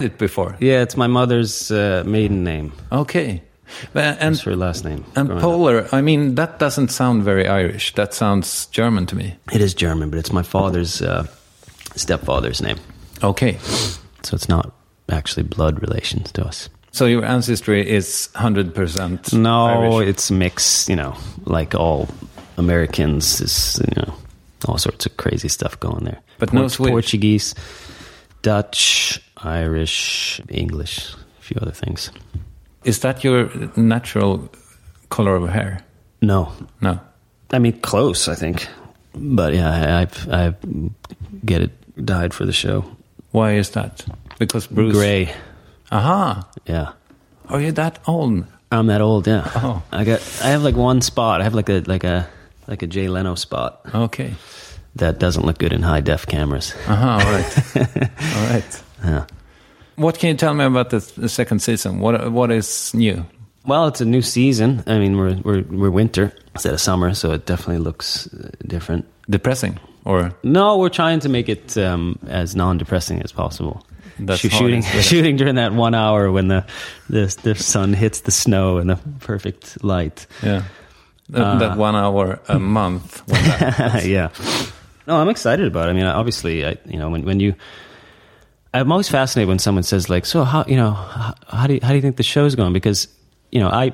It before. yeah, it's my mother's uh, maiden name. Okay. But- And That's her last name. and growing up. Poehler, I mean, that doesn't sound very Irish. That sounds German to me. It is German, but it's my father's uh, stepfather's name, Okay. so it's not actually blood relations to us. So your ancestry is 100% No, Irish. it's mixed. You know, like all Americans, is you know all sorts of crazy stuff going there. But no Port- Swedish. Portuguese, Dutch, Irish, English, a few other things. Is that your natural color of hair? No, No. I mean close. I think, but yeah, I, I've I get it dyed for the show. Why is that? Because Bruce. Gray. Aha. Yeah. Are you that old? I'm that old, yeah. Oh. I got I have like one spot. I have like a like a like a Jay Leno spot Okay. that doesn't look good in high def cameras. Aha. All right. all right. Yeah. What can you tell me about the, the second season? What What is new? Well, it's a new season. I mean, we're we're we're winter instead of summer, so it definitely looks uh, different. Depressing or No, we're trying to make it um, as non-depressing as possible. That's hard, shooting shooting during that one hour when the, the the sun hits the snow and the perfect light. yeah, that, that one hour a month? When that, yeah. No, I'm excited about it. I mean, obviously, I, you know, when, when you, I'm always fascinated when someone says like, so how, you know, how, how do you, how do you think the show's going? Because, you know, I,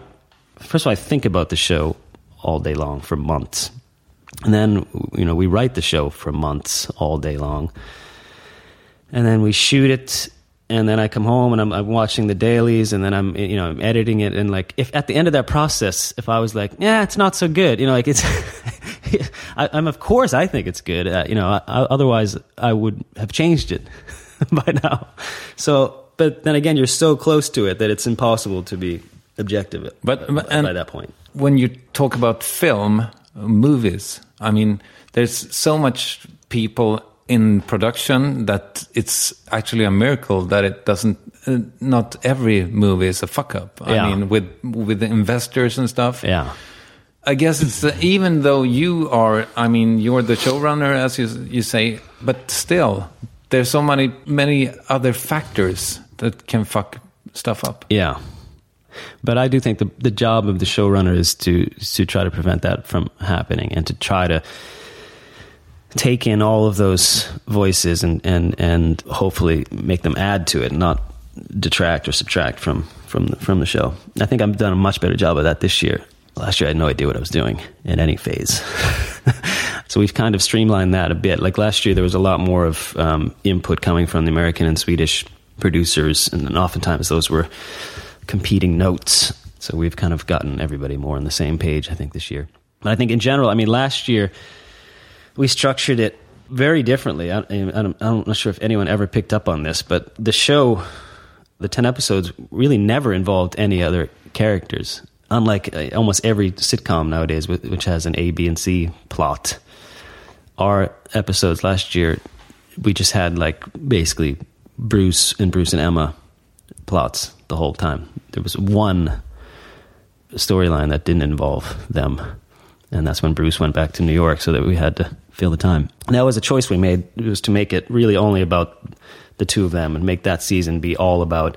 first of all, I think about the show all day long for months. And then, you know, we write the show for months all day long. And then we shoot it. And then I come home and I'm, I'm watching the dailies and then I'm, you know, I'm editing it. And like, if at the end of that process, if I was like, yeah, it's not so good, you know, like it's, I, I'm, of course, I think it's good. Uh, you know, I, I, otherwise I would have changed it by now. So, but then again, you're so close to it that it's impossible to be objective But- by, and- by that point. when you talk about film, movies, I mean, there's so much people in production that it's actually a miracle that it doesn't. Uh, not every movie is a fuck up. Yeah. I mean, with with the investors and stuff. Yeah. I guess it's uh, even though you are, I mean, you're the showrunner, as you you say, but still, there's so many many other factors that can fuck stuff up. Yeah. But I do think the the job of the showrunner is to to try to prevent that from happening and to try to take in all of those voices and and and hopefully make them add to it, not detract or subtract from from the, from the show. I think I've done a much better job of that this year. Last year I had no idea what I was doing in any phase. so we've kind of streamlined that a bit. Like last year there was a lot more of um, input coming from the American and Swedish producers and then oftentimes those were competing notes. So we've kind of gotten everybody more on the same page, I think, this year. But I think in general, I mean, last year we structured it very differently. I, I'm not sure if anyone ever picked up on this, but the show, the 10 episodes, really never involved any other characters. Unlike uh, almost every sitcom nowadays, which has an A, B, and C plot, our episodes last year, we just had like basically Bruce and Bruce and Emma plots the whole time. There was one storyline that didn't involve them, and that's when Bruce went back to New York, so that we had to fill the time. And that was a choice we made. Was to make it really only about the two of them, and make that season be all about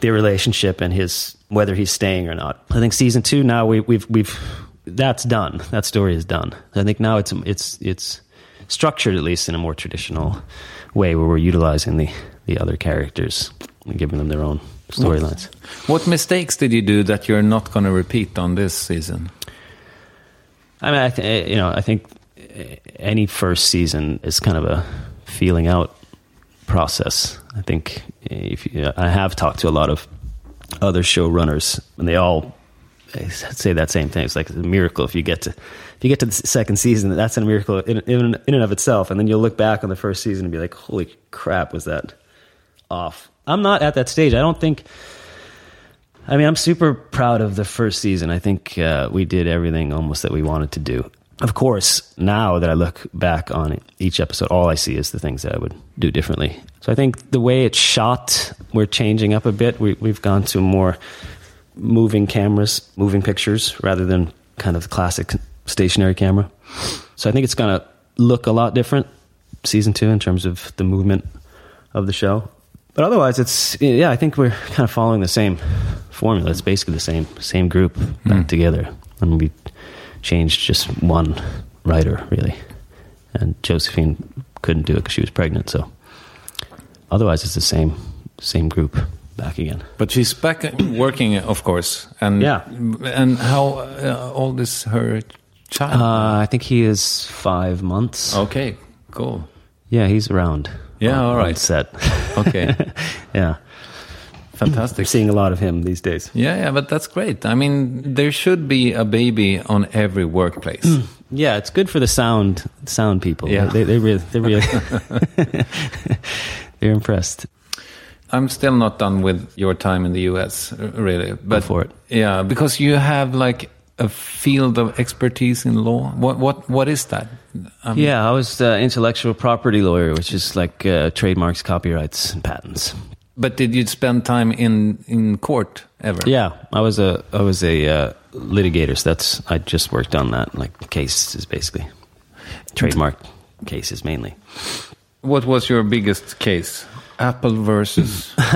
their relationship and his whether he's staying or not. I think season two now we, we've we've that's done. That story is done. I think now it's it's it's structured at least in a more traditional way where we're utilizing the the other characters and giving them their own storylines. What, what mistakes did you do that you're not going to repeat on this season? I mean, I th- eh, you know, I think eh, any first season is kind of a feeling out process. I think if you, I have talked to a lot of other showrunners, and they all say that same thing. It's like a miracle if you get to if you get to the second season. That's a miracle in, in, in and of itself. And then you'll look back on the first season and be like, "Holy crap, was that off?" I'm not at that stage. I don't think. I mean, I'm super proud of the first season. I think uh, we did everything almost that we wanted to do. Of course, now that I look back on each episode, all I see is the things that I would do differently. So I think the way it's shot, we're changing up a bit. We, we've gone to more moving cameras, moving pictures, rather than kind of the classic stationary camera. So I think it's going to look a lot different season two in terms of the movement of the show. But otherwise, it's yeah. I think we're kind of following the same formula. It's basically the same same group back mm. together, and we changed just one writer really. And Josephine couldn't do it because she was pregnant. So otherwise, it's the same same group back again. But she's back working, of course. And yeah. And how uh, old is her child? Uh, I think he is five months. Okay, cool. Yeah, he's around. Yeah, all right. Set. Okay. yeah. Fantastic. We're seeing a lot of him these days. Yeah, yeah, but that's great. I mean, there should be a baby on every workplace. yeah, it's good for the sound sound people. Yeah, they they really they really they're impressed. I'm still not done with your time in the US, really. But Go for it. Yeah, because you have like a field of expertise in law? What what what is that? Um, yeah, I was the intellectual property lawyer, which is like uh, trademarks, copyrights, and patents. But did you spend time in in court ever? Yeah, I was a I was a uh, litigator. So that's I just worked on that like cases basically, trademark cases mainly. What was your biggest case? Apple versus.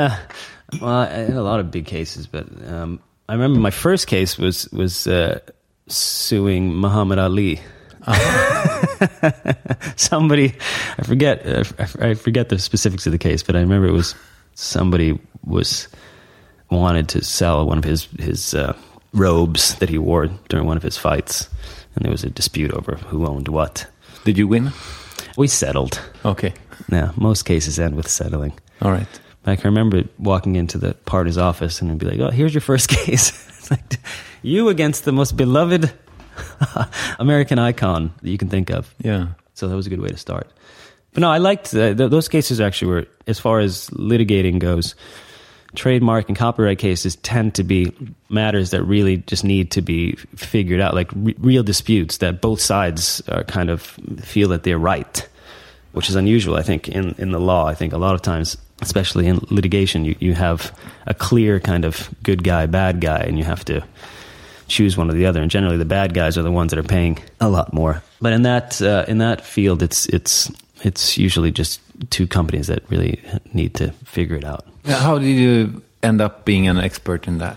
well, I had a lot of big cases, but um, I remember my first case was was uh, suing Muhammad Ali. Uh-huh. somebody, I forget, uh, I forget the specifics of the case, but I remember it was somebody was wanted to sell one of his his uh, robes that he wore during one of his fights, and there was a dispute over who owned what. Did you win? We settled. Okay. Yeah, most cases end with settling. All right. I can remember walking into the party's office and be like, "Oh, here's your first case. it's like you against the most beloved American icon that you can think of." Yeah. So that was a good way to start. But no, I liked uh, th- those cases. Actually, were as far as litigating goes, trademark and copyright cases tend to be matters that really just need to be figured out, like re- real disputes that both sides are kind of feel that they're right, which is unusual. I think in in the law, I think a lot of times especially in litigation, you, you have a clear kind of good guy, bad guy, and you have to choose one or the other. And generally, the bad guys are the ones that are paying a lot more. But in that uh, in that field, it's it's it's usually just two companies that really need to figure it out. How did you end up being an expert in that?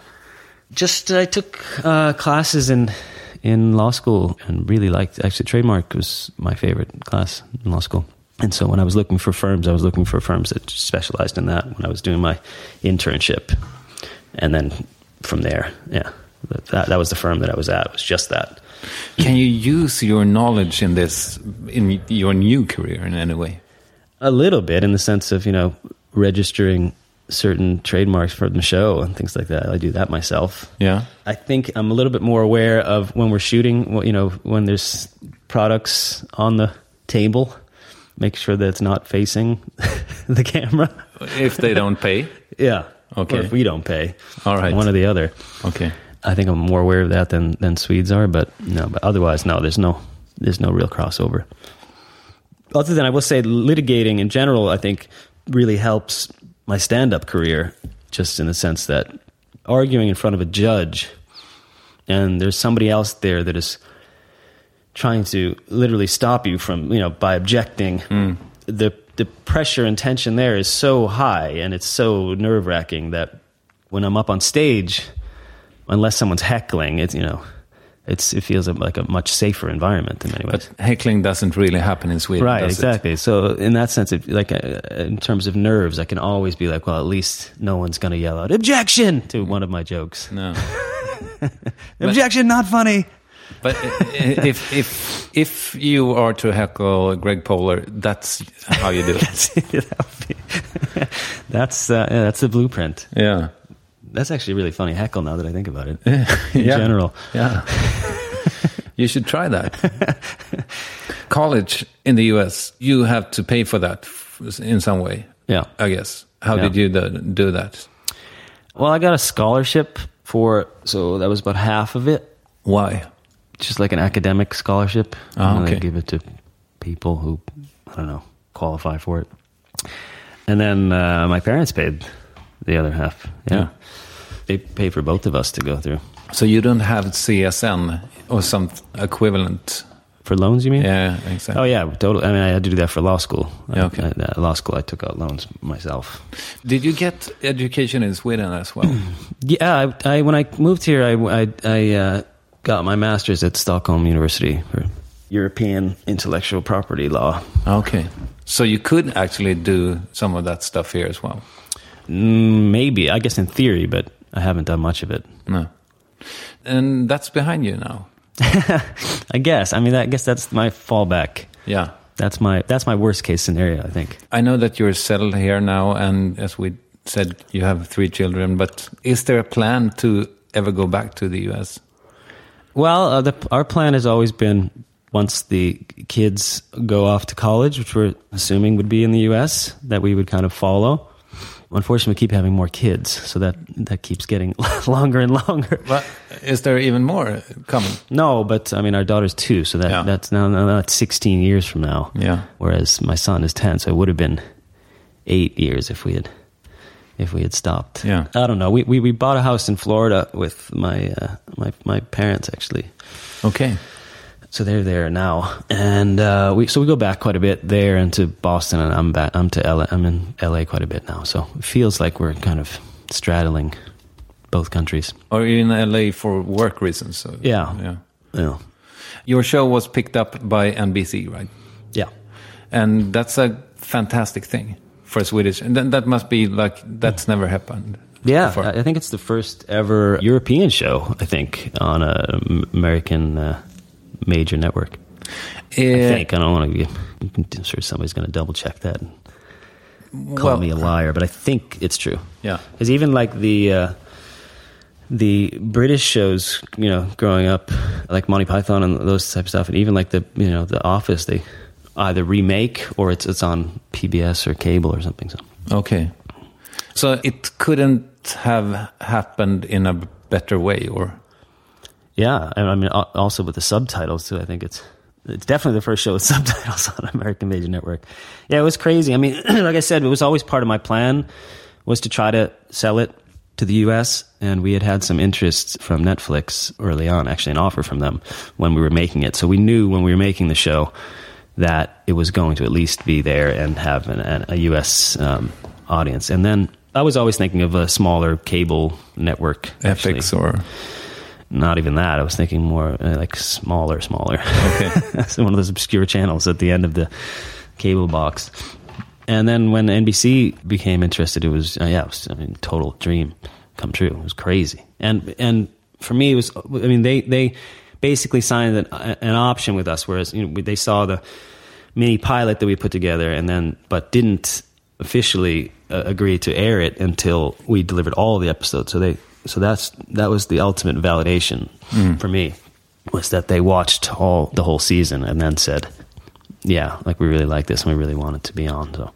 Just I took uh, classes in in law school and really liked actually trademark was my favorite class in law school. And so when I was looking for firms, I was looking for firms that specialized in that when I was doing my internship. And then from there, yeah, that, that was the firm that I was at. It was just that. Can you use your knowledge in this in your new career in any way? A little bit in the sense of, you know, registering certain trademarks for the show and things like that. I do that myself. Yeah. I think I'm a little bit more aware of when we're shooting, you know, when there's products on the table, make sure that it's not facing the camera. If they don't pay. Yeah. Okay. Or if we don't pay. All right. One or the other. Okay. I think I'm more aware of that than, than Swedes are, but no, but otherwise, no, there's no, there's no real crossover. Other than I will say litigating in general, I think really helps my stand up career, just in the sense that arguing in front of a judge and there's somebody else there that is trying to literally stop you from, you know, by objecting. Hmm. The, the pressure and tension there is so high and it's so nerve wracking that when I'm up on stage, unless someone's heckling, it's, you know, it's, it feels like a much safer environment in many ways. But heckling doesn't really happen in Sweden. Right, does it? exactly. So in that sense, it, like uh, in terms of nerves, I can always be like, well, at least no one's going to yell out objection to one of my jokes. No. Objection, not funny. But if if if you are to heckle Greg Poehler, that's how you do it. that's uh, yeah, that's the blueprint. yeah. That's actually really funny heckle now that I think about it. In Yeah. general, Yeah. you should try that. College in the US, you have to pay for that in some way, yeah. I guess. How Yeah. did you do, do that? Well, I got a scholarship for so that was about half of it, Why? just like an academic scholarship. Oh, okay. They give it to people who I don't know qualify for it, and then uh, my parents paid the other half. Yeah. Yeah. They pay for both of us to go through So you don't have CSN or some equivalent? for loans. You mean? Yeah, exactly. Oh yeah, totally. I mean, I had to do that for law school. Yeah, okay. I, at law school, I took out loans myself. Did you get education in Sweden as well? Yeah, I, I when I moved here, I I, I uh, got my master's at Stockholm University for European intellectual property law. okay. So you could actually do some of that stuff here as well? Mm, maybe, I guess in theory, but I haven't done much of it. No. And that's behind you now. I guess. I mean, I guess that's my fallback. Yeah. That's my that's my worst case scenario. I think. I know that you're settled here now, and as we said, you have three children. But is there a plan to ever go back to the US? Well, uh, the, our plan has always been once the kids go off to college, which we're assuming would be in the U.S., that we would kind of follow. Unfortunately, we keep having more kids, so that that keeps getting longer and longer. But is there even more coming? No, but I mean, our daughter's two, so that Yeah. that's now, now that's 16 years from now. Yeah. Whereas my son is 10, so it would have been eight years if we had if we had stopped. Yeah. I don't know. We we, we bought a house in Florida with my uh, my my parents actually. Okay. So they're there now, and uh, we so we go back quite a bit there into Boston, and I'm back. I'm to LA. I'm in LA quite a bit now, so it feels like we're kind of straddling both countries. Or in LA for work reasons? So, Yeah. Yeah. Yeah, Your show was picked up by NBC, right? yeah. And that's a fantastic thing for Swedish. And then that must be like that's never happened. Yeah, before. I think it's the first ever European show. I think on a American uh, major network. I Eh, think I don't want to be. I'm sure somebody's going to double check that and call well, me a liar, but I think it's true. Yeah. Because even like the uh, the British shows, you know, growing up, like Monty Python and those type of stuff, and even like the you know the Office, they either remake or it's it's on PBS or cable or something. So Okay. So it couldn't have happened in a better way, or yeah, and I mean also with the subtitles too. I think it's it's definitely the first show with subtitles on American Major Network. Yeah, it was crazy. I mean, like I said, it was always part of my plan was to try to sell it to the U.S. and we had had some interest from Netflix early on, actually an offer from them when we were making it. So we knew when we were making the show that it was going to at least be there and have an, an, a U.S. Um, audience. And then I was always thinking of a smaller cable network. actually. FX or Not even that. I was thinking more uh, like smaller, smaller. okay. so one of those obscure channels at the end of the cable box. And then when NBC became interested, it was uh, yeah, it was I mean, total dream come true. It was crazy. And and for me, it was I mean they they basically signed an, an option with us, whereas you know they saw the mini pilot that we put together, and then but didn't officially uh, agree to air it until we delivered all the episodes. So they so that's that was the ultimate validation for me was that they watched all the whole season and then said, "Yeah, like we really like this and we really want it to be on." So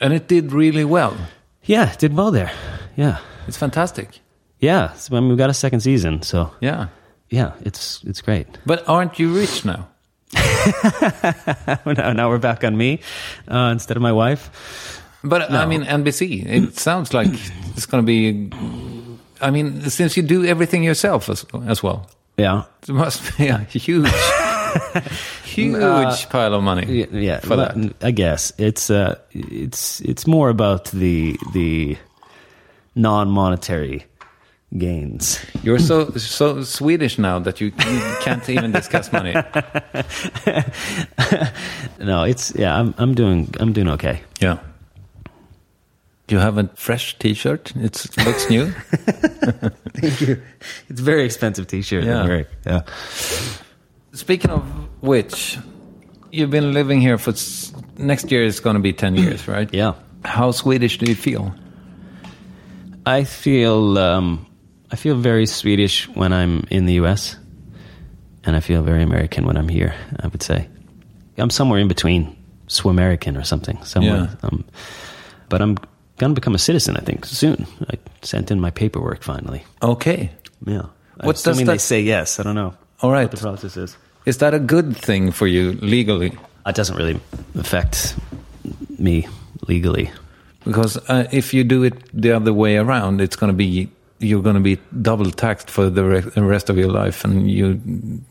And it did really well. yeah, it did well there. Yeah, It's fantastic. yeah. So I mean, we got a second season, so Yeah. yeah, it's it's great. But aren't you rich now? now, now we're back on me uh, instead of my wife. But I mean, NBC. It sounds like it's going to be. I mean, since you do everything yourself as, as well, Yeah, it must be a huge, huge pile of money. yeah, yeah for that. I guess it's uh, it's it's more about the the non-monetary gains. You're so so Swedish now that you, you can't even discuss money. No, it's yeah. I'm I'm doing I'm doing okay. Yeah. You have a fresh T-shirt. It looks new. Thank you. It's a very expensive T-shirt. Yeah. Yeah. Speaking of which, you've been living here for next year is going to be ten years, right? Yeah. How Swedish do you feel? I feel um, I feel very Swedish when I'm in the U.S. and I feel very American when I'm here. I would say I'm somewhere in between, Swamerican or something. Somewhere, Yeah. um, but I'm gonna become a citizen. I think soon. I sent in my paperwork finally. Okay. Yeah. What does Assuming they say yes. I don't know All right. what the process is. Is that a good thing for you legally? It doesn't really affect me legally. Because uh, if you do it the other way around, it's going to be you're going to be double taxed for the the rest of your life, and you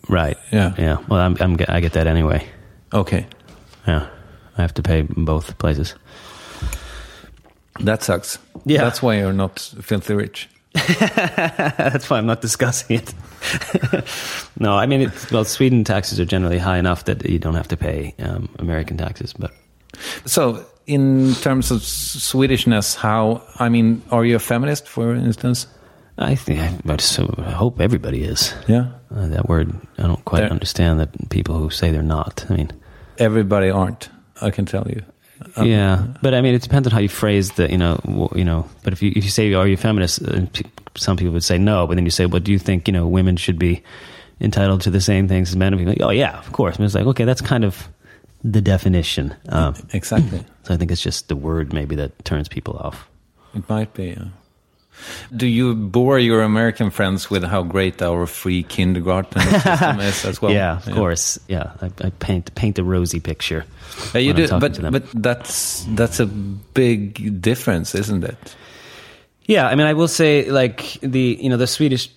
Right. Yeah. Yeah. Well, I'm, I'm I get that anyway. okay. Yeah. I have to pay both places. That sucks. Yeah. that's why you're not filthy rich. That's why I'm not discussing it. no, I mean, it's, well, Sweden taxes are generally high enough that you don't have to pay um, American taxes. But So, in terms of Swedishness, how I mean, are you a feminist, for instance? I think I, so I hope everybody is. Yeah, Uh, that word, I don't quite There- understand that people who say they're not. I mean, everybody aren't. I can tell you. Yeah, but I mean, it depends on how you phrase the, you know, w- you know. But if you if you say, "Are you a feminist?" Uh, p- some people would say no, but then you say, "Well, do you think you know women should be entitled to the same things as men?" And people like, "Oh yeah, of course." And it's like, okay, that's kind of the definition. Um, Exactly. so I think it's just the word maybe that turns people off. It might be. Yeah. Do you bore your American friends with how great our free kindergarten system is as well? yeah, of course. Yeah, I, I paint paint a rosy picture. Yeah, you do, but but that's that's a big difference, isn't it? Yeah, I mean, I will say like the you know the Swedish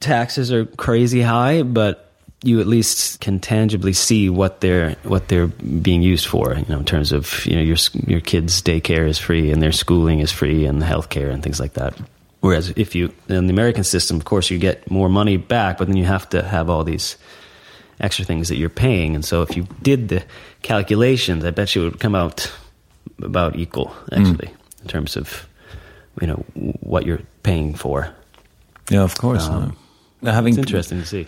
taxes are crazy high, but you at least can tangibly see what they're what they're being used for. You know, in terms of you know your your kids' daycare is free and their schooling is free and the healthcare and things like that. Whereas if you in the American system, of course, you get more money back, but then you have to have all these extra things that you're paying. And so if you did the calculations, I bet you it would come out about equal actually in terms of you know what you're paying for. Yeah, of course. Um, Uh, having It's interesting to see.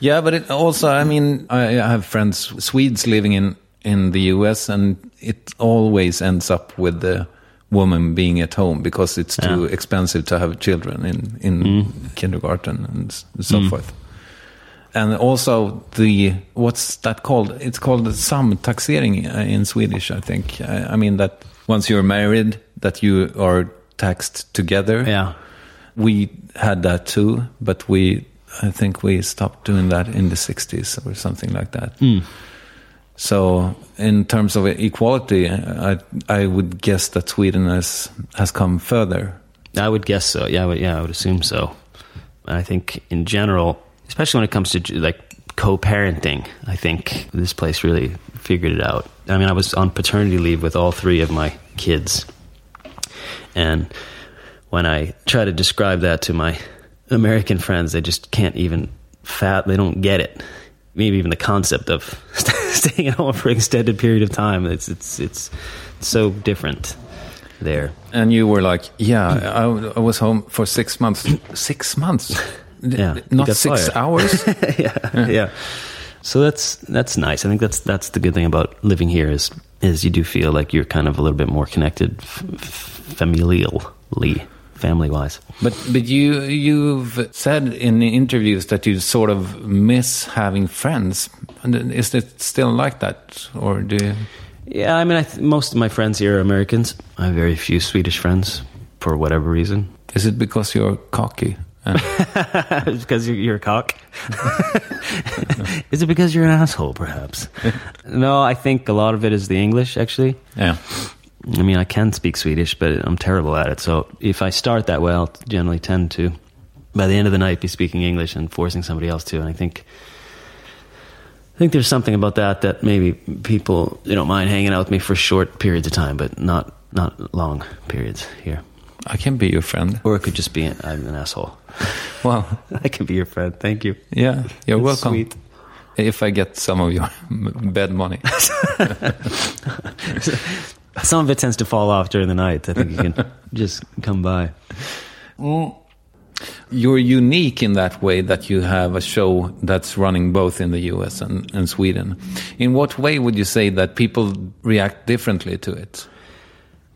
Yeah, but it also, I mean, I, I have friends, Swedes living in, in the US, and it always ends up with the woman being at home because it's too Yeah. expensive to have children in, in mm. kindergarten and so mm. forth. And also the, what's that called? It's called the samtaxering uh, in Swedish, I think. I, I mean that once you're married, that you are taxed together Yeah. we had that too, but we I think we stopped doing that in the 60s or something like that. Mm. So in terms of equality, I I would guess that Sweden has has come further. I would guess so. Yeah, I would, yeah, I would assume so. I think in general, especially when it comes to like co-parenting, I think this place really figured it out. I mean, I was on paternity leave with all three of my kids, and when I try to describe that to my American friends, they just can't even fat. They don't get it. Maybe even the concept of staying at home for an extended period of time. It's it's it's so different there. And you were like, yeah, I, I was home for six months. Six months? Yeah, Not six fired. hours? yeah, yeah. So that's that's nice. I think that's that's the good thing about living here is is you do feel like you're kind of a little bit more connected, f- f- familially, family wise. But but you you've said in interviews that you sort of miss having friends. Is it still like that, or do you? Yeah, I mean, I th- most of my friends here are Americans. I have very few Swedish friends for whatever reason. Is it because you're cocky? Uh. Because you're, you're a cock. is it because you're an asshole, perhaps? no, I think a lot of it is the English, actually. yeah. I mean, I can speak Swedish, but I'm terrible at it. So if I start that way, I'll generally tend to, by the end of the night, be speaking English and forcing somebody else to. And I think, I think there's something about that that maybe people they don't mind hanging out with me for short periods of time, but not not long periods here. I can be your friend. Or it could just be an, I'm an asshole. Well, I can be your friend. Thank you. yeah, you're welcome. sweet. If I get some of your bed money. Some of it tends to fall off during the night. I think you can just come by. Mm. You're unique in that way that you have a show that's running both in the US and, and Sweden. In what way would you say that people react differently to it?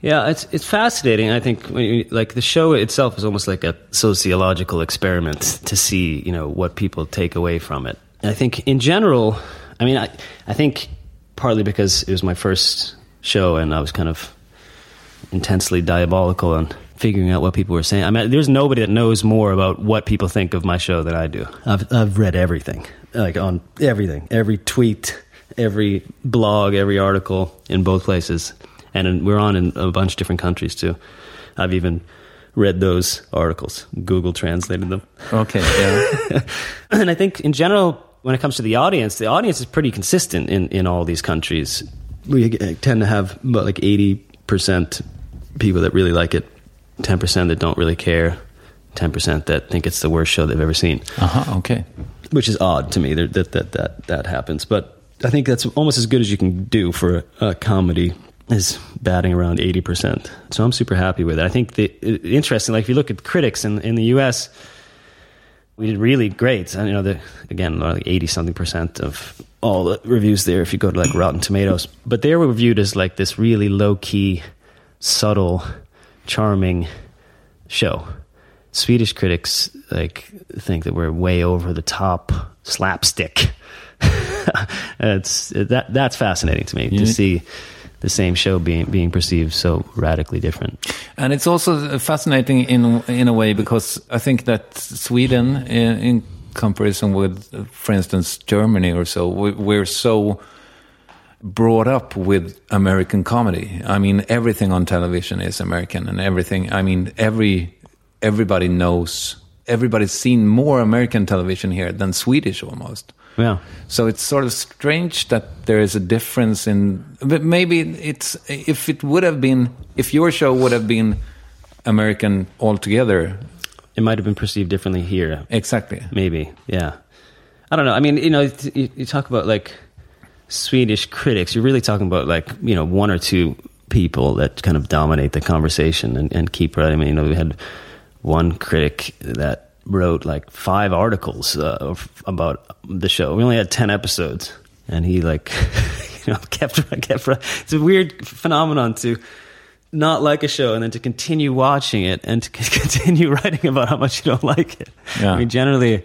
Yeah, it's it's fascinating. I think when you, like the show itself is almost like a sociological experiment to see you know what people take away from it. And I think in general, I mean, I I think partly because it was my first show and I was kind of intensely diabolical on figuring out what people were saying. I mean, there's nobody that knows more about what people think of my show than I do. I've I've read everything, like on everything, every tweet, every blog, every article in both places, and in, we're on in a bunch of different countries too. I've even read those articles. Google translated them. Okay, yeah. and I think in general, when it comes to the audience, the audience is pretty consistent in, in all these countries. We tend to have about like 80% people that really like it, 10% that don't really care, 10% that think it's the worst show they've ever seen, uh-huh, okay. which is odd to me that that, that, that, that happens. But I think that's almost as good as you can do for a, a comedy is batting around 80%. So I'm super happy with it. I think the interesting, like if you look at critics in, in the US, we did really great. And you know, the, again, like eighty something percent of all the reviews there. If you go to like Rotten Tomatoes, but they were reviewed as like this really low key, subtle, charming show. Swedish critics like think that we're way over the top slapstick. it's that that's fascinating to me to see the same show being being perceived so radically different. And it's also fascinating in in a way because I think that Sweden, in, in comparison with, for instance, Germany or so, we, we're so brought up with American comedy. I mean, everything on television is American, and everything. I mean, every everybody knows. Everybody's seen more American television here than Swedish almost. Yeah. So it's sort of strange that there is a difference in. But maybe it's if it would have been if your show would have been American altogether. It might have been perceived differently here. Exactly. Maybe, yeah. I don't know. I mean, you know, you, you talk about like Swedish critics. You're really talking about like you know one or two people that kind of dominate the conversation and, and keep right. I mean, you know, we had one critic that wrote like five articles uh, about the show. We only had ten episodes, and he like you know kept kept. It's a weird phenomenon to not like a show and then to continue watching it and to continue writing about how much you don't like it. Yeah. I mean, generally,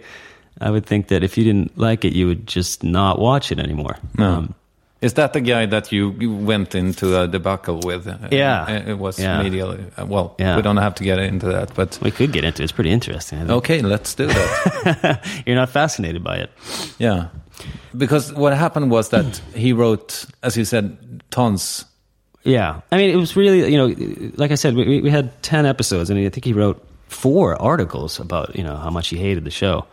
I would think that if you didn't like it, you would just not watch it anymore. No. Um, Is that the guy that you went into a debacle with? Uh, Yeah. It was Yeah. medial. uh, Well, Yeah. we don't have to get into that, but we could get into it. It's pretty interesting. Okay, let's do that. You're not fascinated by it. yeah. Because what happened was that he wrote, as you said, tons. Yeah. I mean, it was really, you know, like I said, we, we had 10 episodes, and I think he wrote four articles about, you know, how much he hated the show.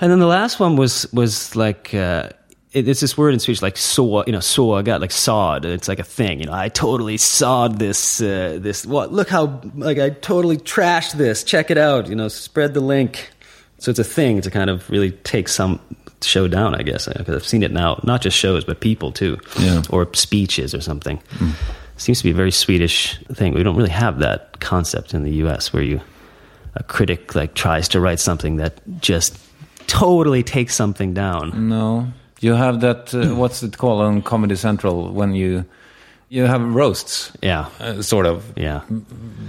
And then the last one was, was like, uh, it's this word in Swedish like saw, you know, saw, I got like sawed. It's like a thing, you know. I totally sawed this, uh, this. What? Look how like I totally trashed this. Check it out. You know, spread the link. So it's a thing to kind of really take some show down, I guess, because I've seen it now. Not just shows, but people too, Yeah. or speeches or something. Seems to be a very Swedish thing. We don't really have that concept in the U.S. where you a critic like tries to write something that just totally takes something down. No, you have that. Uh, what's it called on Comedy Central when you you have roasts, Yeah, uh, sort of, yeah.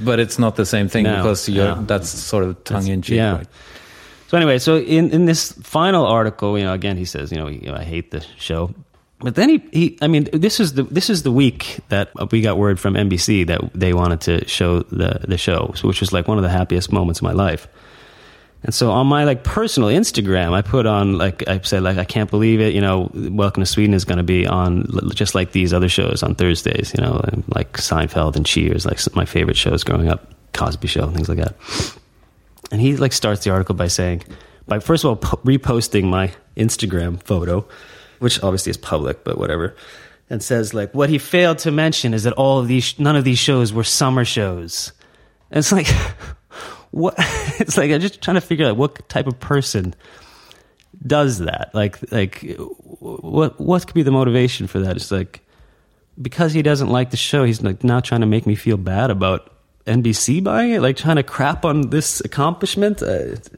but it's not the same thing No, because you're no. that's sort of tongue in cheek. yeah. Right? So anyway, so in, in this final article, you know, again he says, you know, you know, I hate the show. But then he, he, I mean, this is the this is the week that we got word from NBC that they wanted to show the the show, which was like one of the happiest moments of my life. And so on my like personal Instagram, I put on like I said like I can't believe it, you know, Welcome to Sweden is going to be on just like these other shows on Thursdays, you know, like Seinfeld and Cheers, like my favorite shows growing up, Cosby Show, things like that. And he like starts the article by saying, by first of all po- reposting my Instagram photo, which obviously is public, but whatever, and says like what he failed to mention is that all of these none of these shows were summer shows. And it's like what it's like I'm just trying to figure out what type of person does that. Like like what what could be the motivation for that? It's like because he doesn't like the show, he's like now trying to make me feel bad about NBC buying it, like trying to crap on this accomplishment. Uh, it,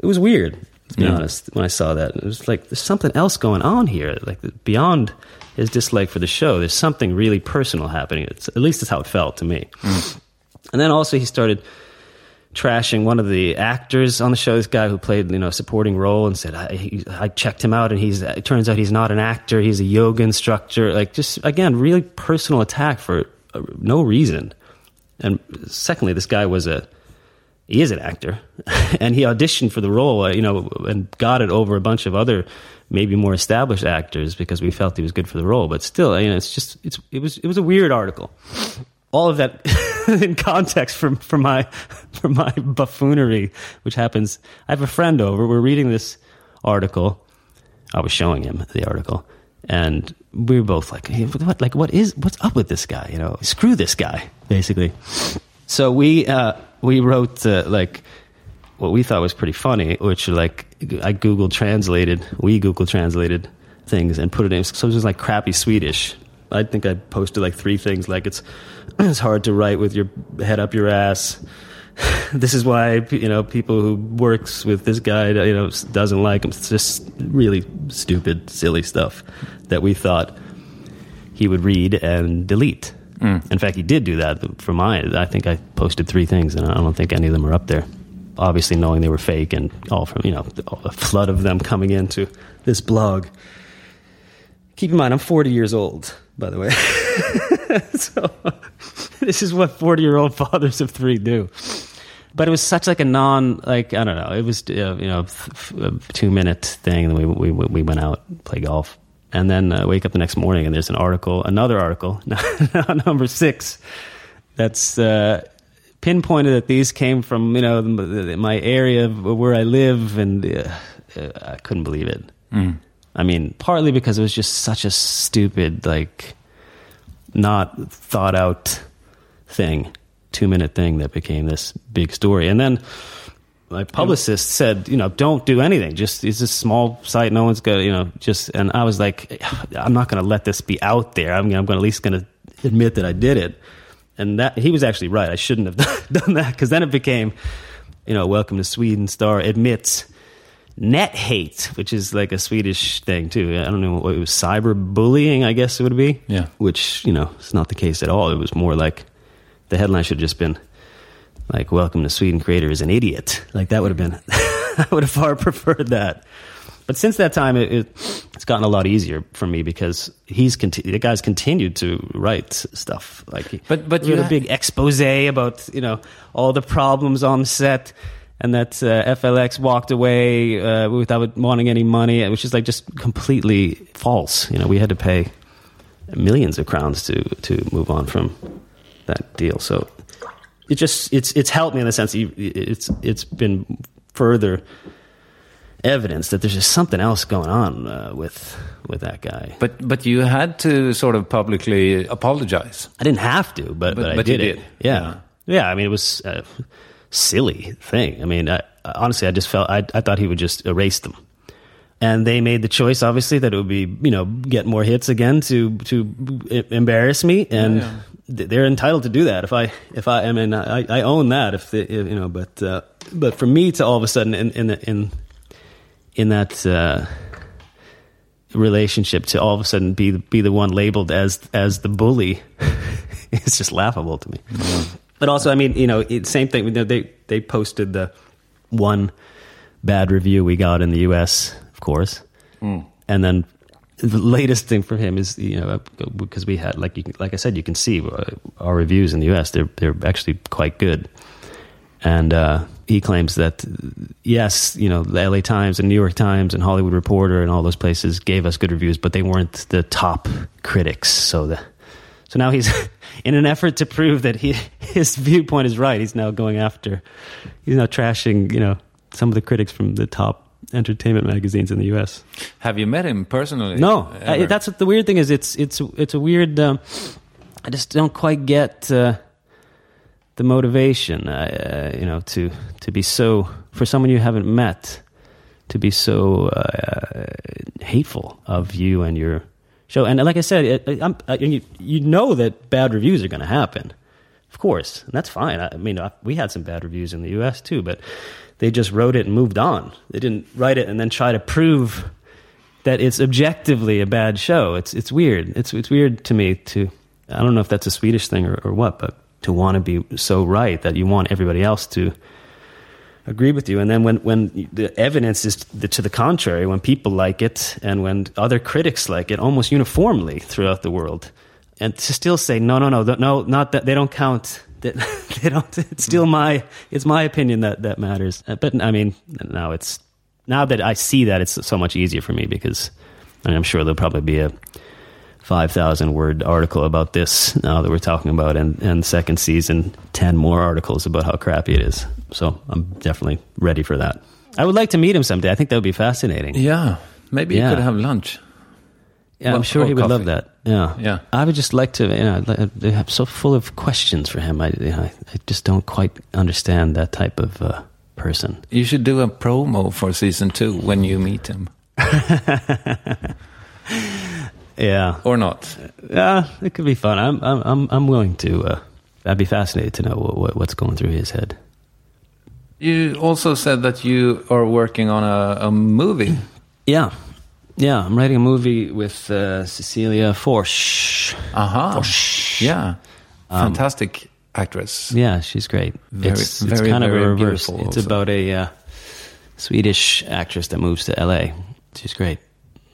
it was weird, to be Yeah. honest, when I saw that. It was like there's something else going on here, like beyond his dislike for the show. There's something really personal happening. It's, at least that's how it felt to me. And then also he started trashing one of the actors on the show. This guy who played you know a supporting role and said I, he, I checked him out and he's it turns out he's not an actor. He's a yoga instructor. Like just again, really personal attack for uh, no reason. And secondly, this guy was a he is an actor, and he auditioned for the role, uh, you know, and got it over a bunch of other maybe more established actors because we felt he was good for the role. But still, you know, it's just it's it was it was a weird article. All of that in context for for my for my buffoonery, which happens. I have a friend over. We're reading this article. I was showing him the article, and we were both like, hey, "What? Like, what is? What's up with this guy? You know, screw this guy, basically." So we uh, we wrote uh, like what we thought was pretty funny, which like I Google translated, we Google translated things and put it in. So it was like crappy Swedish. I think I posted like three things, like it's it's hard to write with your head up your ass. this is why you know people who works with this guy you know doesn't like him. It's just really stupid, silly stuff that we thought he would read and delete. Hmm. In fact, he did do that for mine. I think I posted three things, and I don't think any of them are up there. Obviously, knowing they were fake, and all from you know a flood of them coming into this blog. Keep in mind, I'm 40 years old, by the way. so this is what 40 year old fathers of three do. But it was such like a non like I don't know. It was uh, you know a two minute thing, and we we we went out play golf, and then uh, wake up the next morning and there's an article, another article, number six, that's uh, pinpointed that these came from you know my area where I live, and uh, uh, I couldn't believe it. I mean, partly because it was just such a stupid, like, not thought out thing, two minute thing that became this big story. And then my publicist said, you know, don't do anything. Just it's a small site. No one's gonna, you know, just. And I was like, I'm not going to let this be out there. I'm, I'm to at least to admit that I did it. And that he was actually right. I shouldn't have done that because then it became, you know, welcome to Sweden star admits net hate, which is like a Swedish thing too. I don't know what it was, cyberbullying, I guess it would be. Yeah. Which you know, it's not the case at all. It was more like the headline should have just been like "Welcome to Sweden creator is an idiot." Like that would have been. I would have far preferred that. But since that time, it, it, it's gotten a lot easier for me because he's conti- the guy's continued to write stuff like. he- But- but you had a big expose about you know all the problems on set and that uh, FLX walked away uh, without wanting any money, which is like just completely false. You know, we had to pay millions of crowns to to move on from that deal. So it just it's it's helped me in the sense that it's it's been further evidence that there's just something else going on uh, with with that guy. But but you had to sort of publicly apologize. I didn't have to, but but, I but you did it. did. Yeah. yeah, I mean, it was a silly thing. I mean, I, honestly, I just felt I I thought he would just erase them. And they made the choice, obviously, that it would be, you know, get more hits again to to embarrass me, and Yeah, they're entitled to do that. If I, if I, I mean, I, I own that. If they, you know, but uh, but for me to all of a sudden in in the- in in that uh, relationship to all of a sudden be be the one labeled as as the bully, it's just laughable to me. But also, I mean, you know, it, same thing. you know, They they posted the one bad review we got in the U.S. Of course, and then the latest thing for him is you know because we had like you can, like I said, you can see uh, our reviews in the U.S. They're they're actually quite good, and uh, he claims that yes, you know, the L.A. Times and New York Times and Hollywood Reporter and all those places gave us good reviews, but they weren't the top critics. So the so now he's in an effort to prove that he his viewpoint is right. He's now going after he's now trashing you know some of the critics from the top entertainment magazines in the U.S. Have you met him personally? No, I, that's what the weird thing is. It's it's it's a weird. Um, I just don't quite get uh, the motivation. Uh, you know, to to be so for someone you haven't met to be so uh, hateful of you and your show. And like I said, it, you you know that bad reviews are going to happen, of course, and that's fine. I, I mean, I, we had some bad reviews in the U.S. too, but they just wrote it and moved on. They didn't write it and then try to prove that it's objectively a bad show. It's it's weird. It's it's weird to me to I don't know if that's a Swedish thing or, or what, but to want to be so right that you want everybody else to agree with you. And then when when the evidence is to the contrary, when people like it and when other critics like it almost uniformly throughout the world, and to still say no, no, no, no, not that they don't count. That they don't. It's still my. It's my opinion that that matters. Uh, But I mean, now it's now that I see that, it's so much easier for me because I mean, I'm sure there'll probably be a five thousand word article about this now that we're talking about, and and second season, ten more articles about how crappy it is. So I'm definitely ready for that. I would like to meet him someday. I think that would be fascinating. Yeah, maybe Yeah. you could have lunch. Yeah, I'm sure he would love that. Yeah, Yeah. I would just like to. You know, have so full of questions for him. I, you know, I I just don't quite understand that type of uh, person. You should do a promo for season two when you meet him, Yeah, or not. yeah, it could be fun. I'm I'm I'm, I'm willing to. Uh, I'd be fascinated to know what, what, what's going through his head. You also said that you are working on a, a movie. Yeah, yeah. I'm writing a movie with uh, Cecilia Forss. Aha. Yeah. Um, Fantastic actress. Yeah, she's great. Very- it's, very, it's kind of a reverse. It's also. about a uh, Swedish actress that moves to LA. She's great.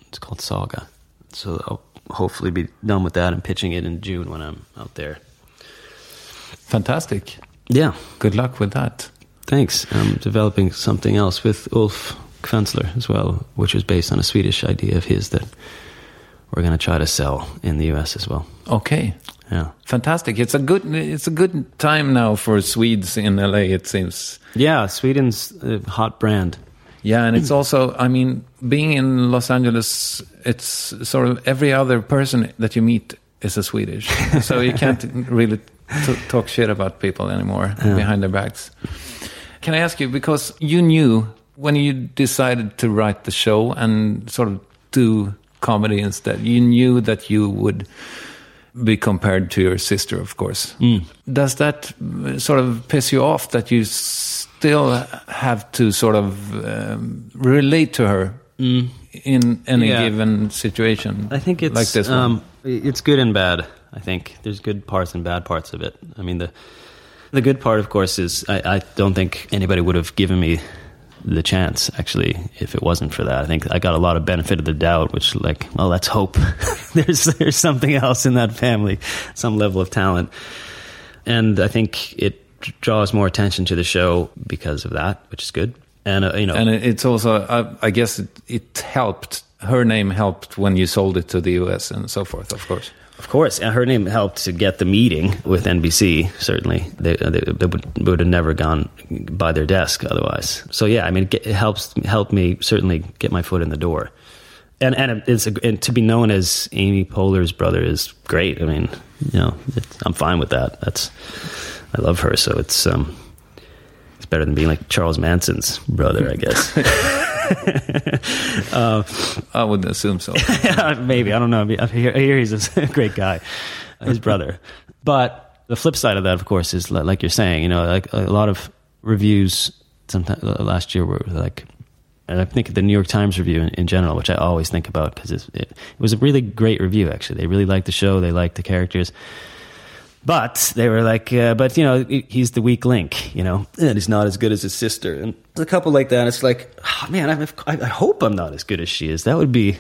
It's called Saga. So I'll hopefully be done with that and pitching it in June when I'm out there. Fantastic. Yeah, Good luck with that. thanks. I'm developing something else with Ulf Kvensler as well, which was based on a Swedish idea of his that we're going to try to sell in the US as well. Okay. Yeah. Fantastic. It's a good it's a good time now for Swedes in LA it seems. Yeah, Sweden's a hot brand. Yeah, and it's also I mean being in Los Angeles it's sort of every other person that you meet is a Swedish. so you can't really t- talk shit about people anymore behind their backs. Can I ask you because you knew when you decided to write the show and sort of do comedy instead, you knew that you would be compared to your sister, of course. Does that uh, sort of piss you off that you still have to sort of um, relate to her in any Yeah. given situation? I think it's like this one. Um, it's good and bad. I think there's good parts and bad parts of it. I mean the the good part, of course, is I, I don't think anybody would have given me the chance actually if it wasn't for that. I think I got a lot of benefit of the doubt, which like, well, let's hope there's there's something else in that family, some level of talent, and I think it draws more attention to the show because of that, which is good. And uh, you know, and it's also, I, I guess, it, it helped. Her name helped when you sold it to the US and so forth, of course. Of course, and her name helped to get the meeting with NBC. Certainly, they, they, they would, would have never gone by their desk otherwise. So yeah, I mean, it, it helps helped me certainly get my foot in the door, and and it's a, and to be known as Amy Poehler's brother is great. I mean, you know, I'm fine with that. That's I love her, so it's um, it's better than being like Charles Manson's brother, I guess. uh, I wouldn't assume so. Maybe I don't know. I hear, I hear he's a great guy, his brother. But the flip side of that, of course, is like you're saying. You know, like a lot of reviews. Sometime uh, last year were like, and I think the New York Times review in, in general, which I always think about because it, it was a really great review. Actually, they really liked the show. They liked the characters. But they were like, uh, but you know, he's the weak link, you know, and he's not as good as his sister. And a couple like that. It's like, oh, man, I, I hope I'm not as good as she is. That would be,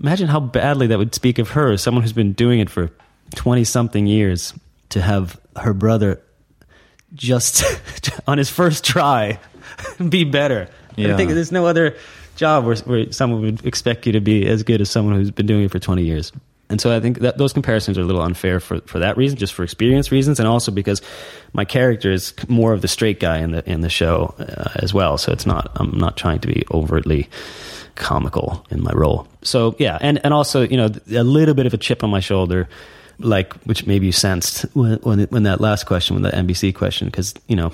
imagine how badly that would speak of her, someone who's been doing it for 20 something years, to have her brother just on his first try be better. Yeah. I think there's no other job where, where someone would expect you to be as good as someone who's been doing it for 20 years. And so I think that those comparisons are a little unfair for, for that reason, just for experience reasons, and also because my character is more of the straight guy in the in the show uh, as well. So it's not I'm not trying to be overtly comical in my role. So yeah, and and also you know a little bit of a chip on my shoulder, like which maybe you sensed when when, when that last question, when the NBC question, because you know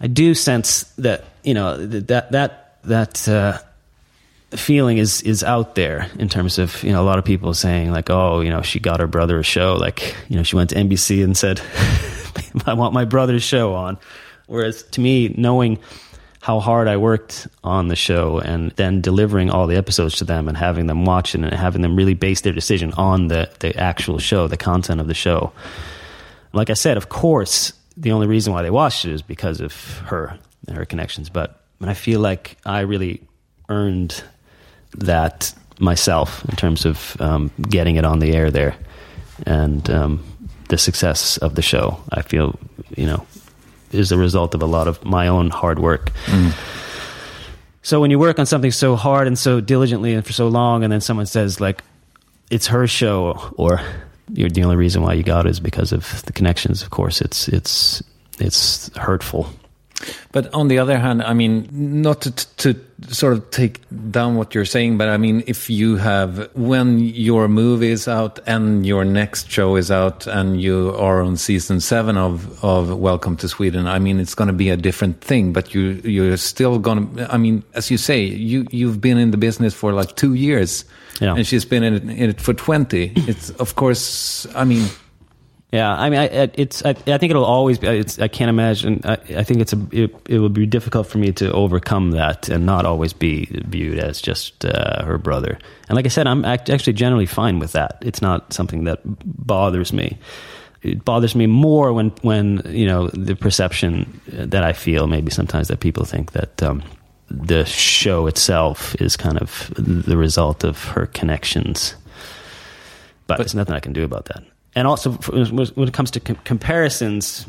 I do sense that you know that that that. Uh, feeling is is out there in terms of you know a lot of people saying like oh you know she got her brother a show like you know she went to NBC and said I want my brother's show on. Whereas to me knowing how hard I worked on the show and then delivering all the episodes to them and having them watch it and having them really base their decision on the the actual show the content of the show like I said of course the only reason why they watched it is because of her and her connections. But I feel like I really earned that myself in terms of um, getting it on the air there and um, the success of the show. I feel, you know, is a result of a lot of my own hard work. Mm. So when you work on something so hard and so diligently and for so long, and then someone says like, "It's her show," or "You're the only reason why you got it is because of the connections," of course, it's it's it's hurtful. But on the other hand, I mean, not to, to, sort of take down what you're saying, but I mean, if you have, when your movie is out and your next show is out and you are on season seven of, of Welcome to Sweden, I mean, it's going to be a different thing, but you, you're still going to, I mean, as you say, you, you've been in the business for like two years yeah. and she's been in it, in it for 20. It's, of course, I mean, yeah, I mean, I, it's. I, I, think it'll always be. It's, I can't imagine. I, I think it's a. It, it would be difficult for me to overcome that and not always be viewed as just uh, her brother. And like I said, I'm actually generally fine with that. It's not something that bothers me. It bothers me more when when you know the perception that I feel maybe sometimes that people think that. Um, the show itself is kind of the result of her connections, but, but there's nothing I can do about that and also when it comes to com- comparisons,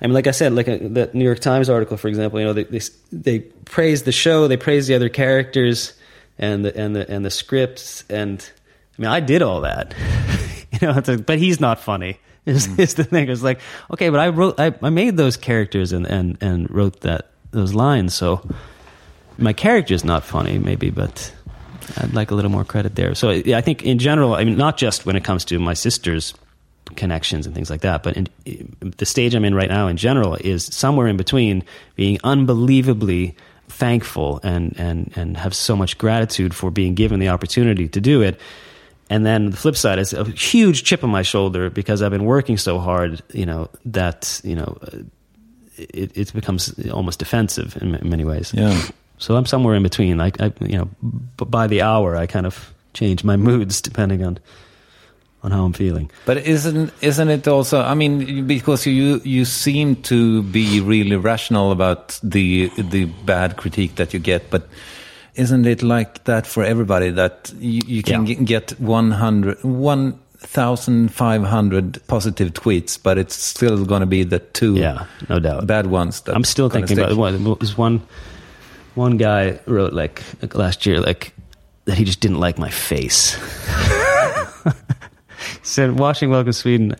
I mean, like I said, like a, uh, the New York Times article, for example, you know, they, they, they praise the show, they praise the other characters, and the and the and the scripts, and I mean, I did all that, you know, a, but he's not funny. Is, mm. is the thing? It's like, okay, but I wrote, I, I made those characters and and and wrote that those lines, so my character's not funny, maybe, but I'd like a little more credit there. So I think in general, I mean, not just when it comes to my sister's connections and things like that, but in, the stage I'm in right now in general is somewhere in between being unbelievably thankful and, and, and have so much gratitude for being given the opportunity to do it. And then the flip side is a huge chip on my shoulder because I've been working so hard, you know, that, you know, it, it becomes almost defensive in many ways. Yeah. So I'm somewhere in between. Like I, you know, by the hour, I kind of change my moods depending on on how I'm feeling. But isn't isn't it also? I mean, because you you seem to be really rational about the the bad critique that you get, but isn't it like that for everybody that you, you can yeah. get 100 1500 positive tweets but it's still going to be the two yeah no doubt bad ones i'm still thinking about what was one one guy wrote like last year like that he just didn't like my face. He said, watching Welcome Sweden,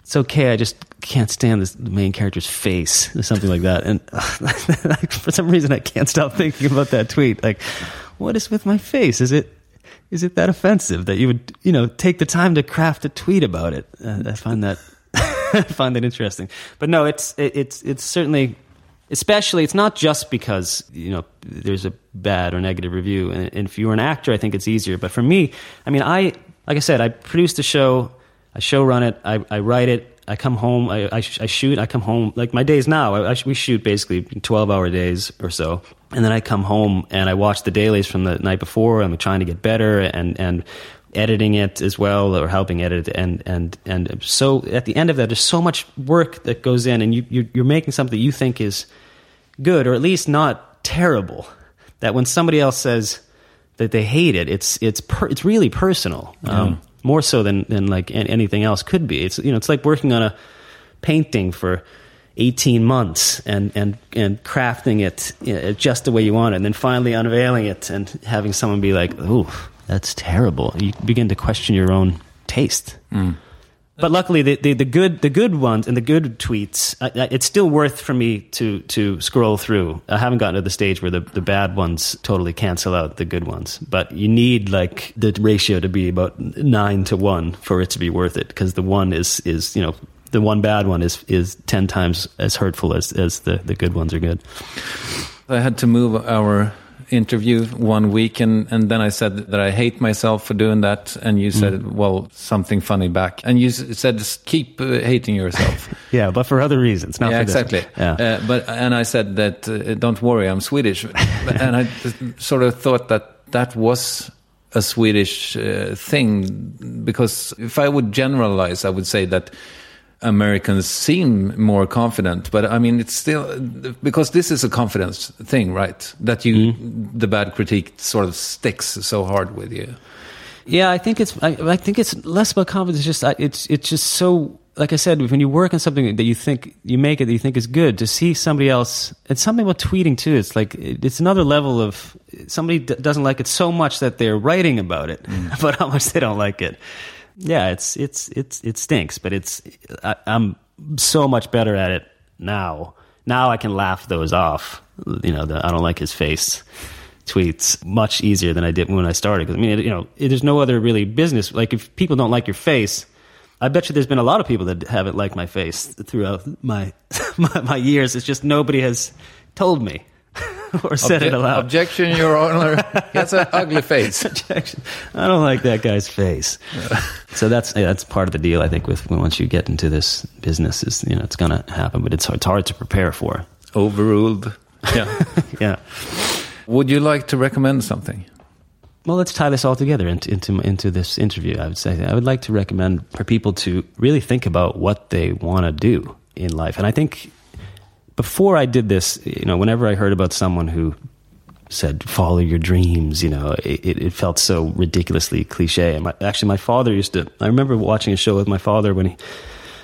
it's okay. I just can't stand this the main character's face or something like that. And for some reason, I can't stop thinking about that tweet. Like, what is with my face? Is it is it that offensive that you would you know take the time to craft a tweet about it? Uh, I find that I find that interesting. But no, it's it, it's it's certainly especially it's not just because you know there's a bad or negative review. And, if you're an actor i think it's easier. But for me i mean i like i said i produce the show. I show run it. I, I write it. I come home. I, I, I shoot. I come home. Like my days now I, I, we shoot basically 12 hour days or so. And then i come home and i watch the dailies from the night before. I'm trying to get better and and editing it as well or helping edit it and and and so at the end of that there's so much work that goes in and you you're, you're making something you think is good or at least not terrible that when somebody else says that they hate it it's it's per, it's really personal um, more so than than like anything else could be. It's you know it's like working on a painting for 18 months and and and crafting it you know, just the way you want it and then finally unveiling it and having someone be like "Ooh, that's terrible." You begin to question your own taste. Mm. But luckily, the, the, the good the good ones and the good tweets, I, I, it's still worth for me to to scroll through. I haven't gotten to the stage where the, the bad ones totally cancel out the good ones. But you need like the ratio to be about nine to one for it to be worth it, because the one is is you know the one bad one is is ten times as hurtful as as the the good ones are good. I had to move our interview one week, and, and then I said that I hate myself for doing that, and you said, well, something funny back, and you said just keep uh, hating yourself. Yeah, but for other reasons. Not yeah, exactly. Yeah. Uh, but and I said that uh, don't worry, I'm Swedish, and I sort of thought that that was a Swedish uh, thing because if I would generalize, I would say that Americans seem more confident, but I mean it's still because this is a confidence thing, right? That you mm-hmm. the bad critique sort of sticks so hard with you. Yeah, I think it's. I, I think it's less about confidence. It's just. It's. It's just so. Like I said, when you work on something that you think you make it, that you think is good, to see somebody else. It's something about tweeting too. It's like it's another level of somebody d- doesn't like it so much that they're writing about it, mm. about how much they don't like it. Yeah, it's it's it's it stinks, but it's. I, I'm so much better at it now. Now I can laugh those off. You know, the I don't like his face tweets much easier than I did when I started. Because I mean, it, you know, it, there's no other really business. Like if people don't like your face, I bet you there's been a lot of people that haven't liked my face throughout my my, my years. It's just nobody has told me or said it aloud. Objection, Your Honor. has an ugly face. Objection. I don't like that guy's face. so that's yeah, that's part of the deal. I think with once you get into this business, is you know it's going to happen, but it's it's hard to prepare for. Overruled. Yeah. Yeah. Would you like to recommend something? Well, let's tie this all together into, into into this interview. I would say I would like to recommend for people to really think about what they want to do in life. And I think before I did this, you know, whenever I heard about someone who said follow your dreams, you know, it, it felt so ridiculously cliche. And my, actually, my father used to. I remember watching a show with my father when he.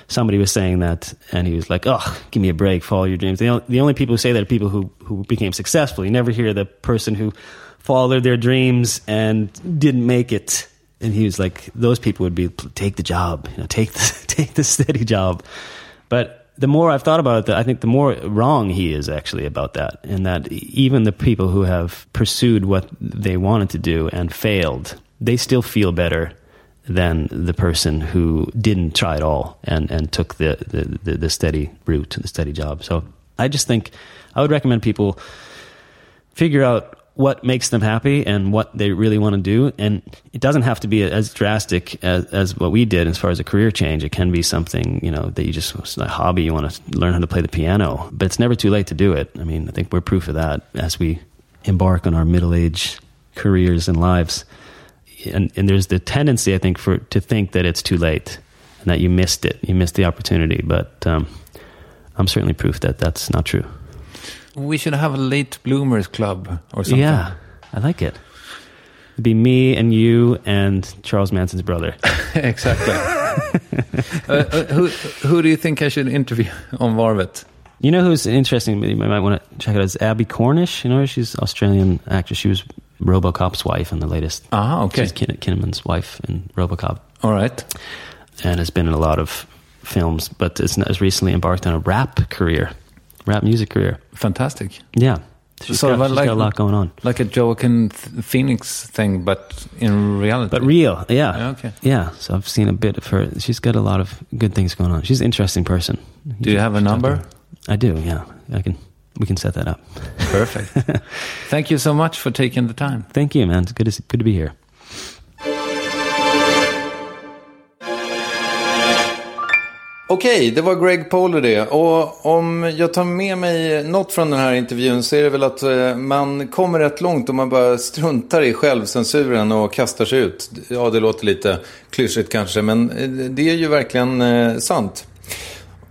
Somebody was saying that, and he was like, "Oh, give me a break. Follow your dreams." The only, the only people who say that are people who who became successful. You never hear the person who followed their dreams and didn't make it. And he was like, "Those people would be take the job, you know, take the take the steady job." But the more I've thought about it, I think the more wrong he is actually about that. And that even the people who have pursued what they wanted to do and failed, they still feel better than the person who didn't try at all and, and took the, the, the, the steady route, the steady job. So I just think I would recommend people figure out what makes them happy and what they really want to do. And it doesn't have to be as drastic as, as what we did as far as a career change. It can be something, you know, that you just, it's a hobby, you want to learn how to play the piano, but it's never too late to do it. I mean, I think we're proof of that as we embark on our middle age careers and lives. And, and there's the tendency, I think, for to think that it's too late and that you missed it, you missed the opportunity. But um, I'm certainly proof that that's not true. We should have a late bloomers club or something. Yeah, I like it. It'd be me and you and Charles Manson's brother. exactly. uh, uh, who who do you think I should interview on Varvet? You know who's interesting? You might want to check it out. Is Abbie Cornish? You know, her? she's Australian actress. She was RoboCop's wife in the latest. Ah, okay. She's Kin- Kinnaman's wife in RoboCop. All right. and has been in a lot of films, but has recently embarked on a rap career, rap music career. Fantastic. Yeah, she's, Sort got, of like- got a lot going on. Like a Joaquin Phoenix thing, but in reality. But real, yeah, Yeah, okay. yeah. So I've seen a bit of her. She's got a lot of good things going on. She's an interesting person. Do you have a number? I do. Yeah, I can. We can set that up. Perfect. Thank you so much for taking the time. Thank you, man. It's good to good to be here. Okej, det var Greg Poler det. Och om jag tar med mig något från den här intervjun så är det väl att eh, man kommer rätt långt om man bara struntar i självcensuren och kastar sig ut. Ja, det låter lite klyschigt kanske, men eh, det är ju verkligen eh, sant.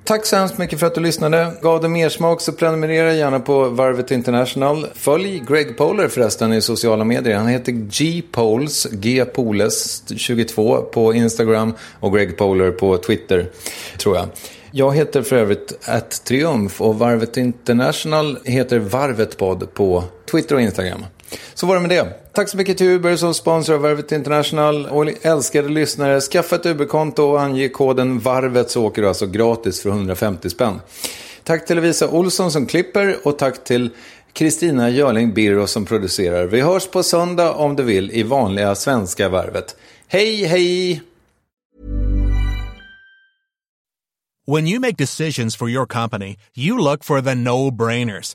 Tack så hemskt mycket för att du lyssnade. Gav det mer smak så prenumerera gärna på Varvet International. Följ Greg Poler förresten i sociala medier. Han heter G Poles, G Poles 22 på Instagram och Greg Poler på Twitter, tror jag. Jag heter för övrigt att Triumf och Varvet International heter Varvetpodd på Twitter och Instagram. Så var det med det. Tack så mycket till Uber som sponsrar Varvet International. Och älskade lyssnare, skaffa ett Uber-konto och ange koden VARVET så åker du alltså gratis för 150 spänn. Tack till Lovisa Olsson som klipper och tack till Kristina Görling Birro som producerar. Vi hörs på söndag om du vill i vanliga svenska Varvet. Hej, hej! When you make decisions for your company, you look for the no-brainers.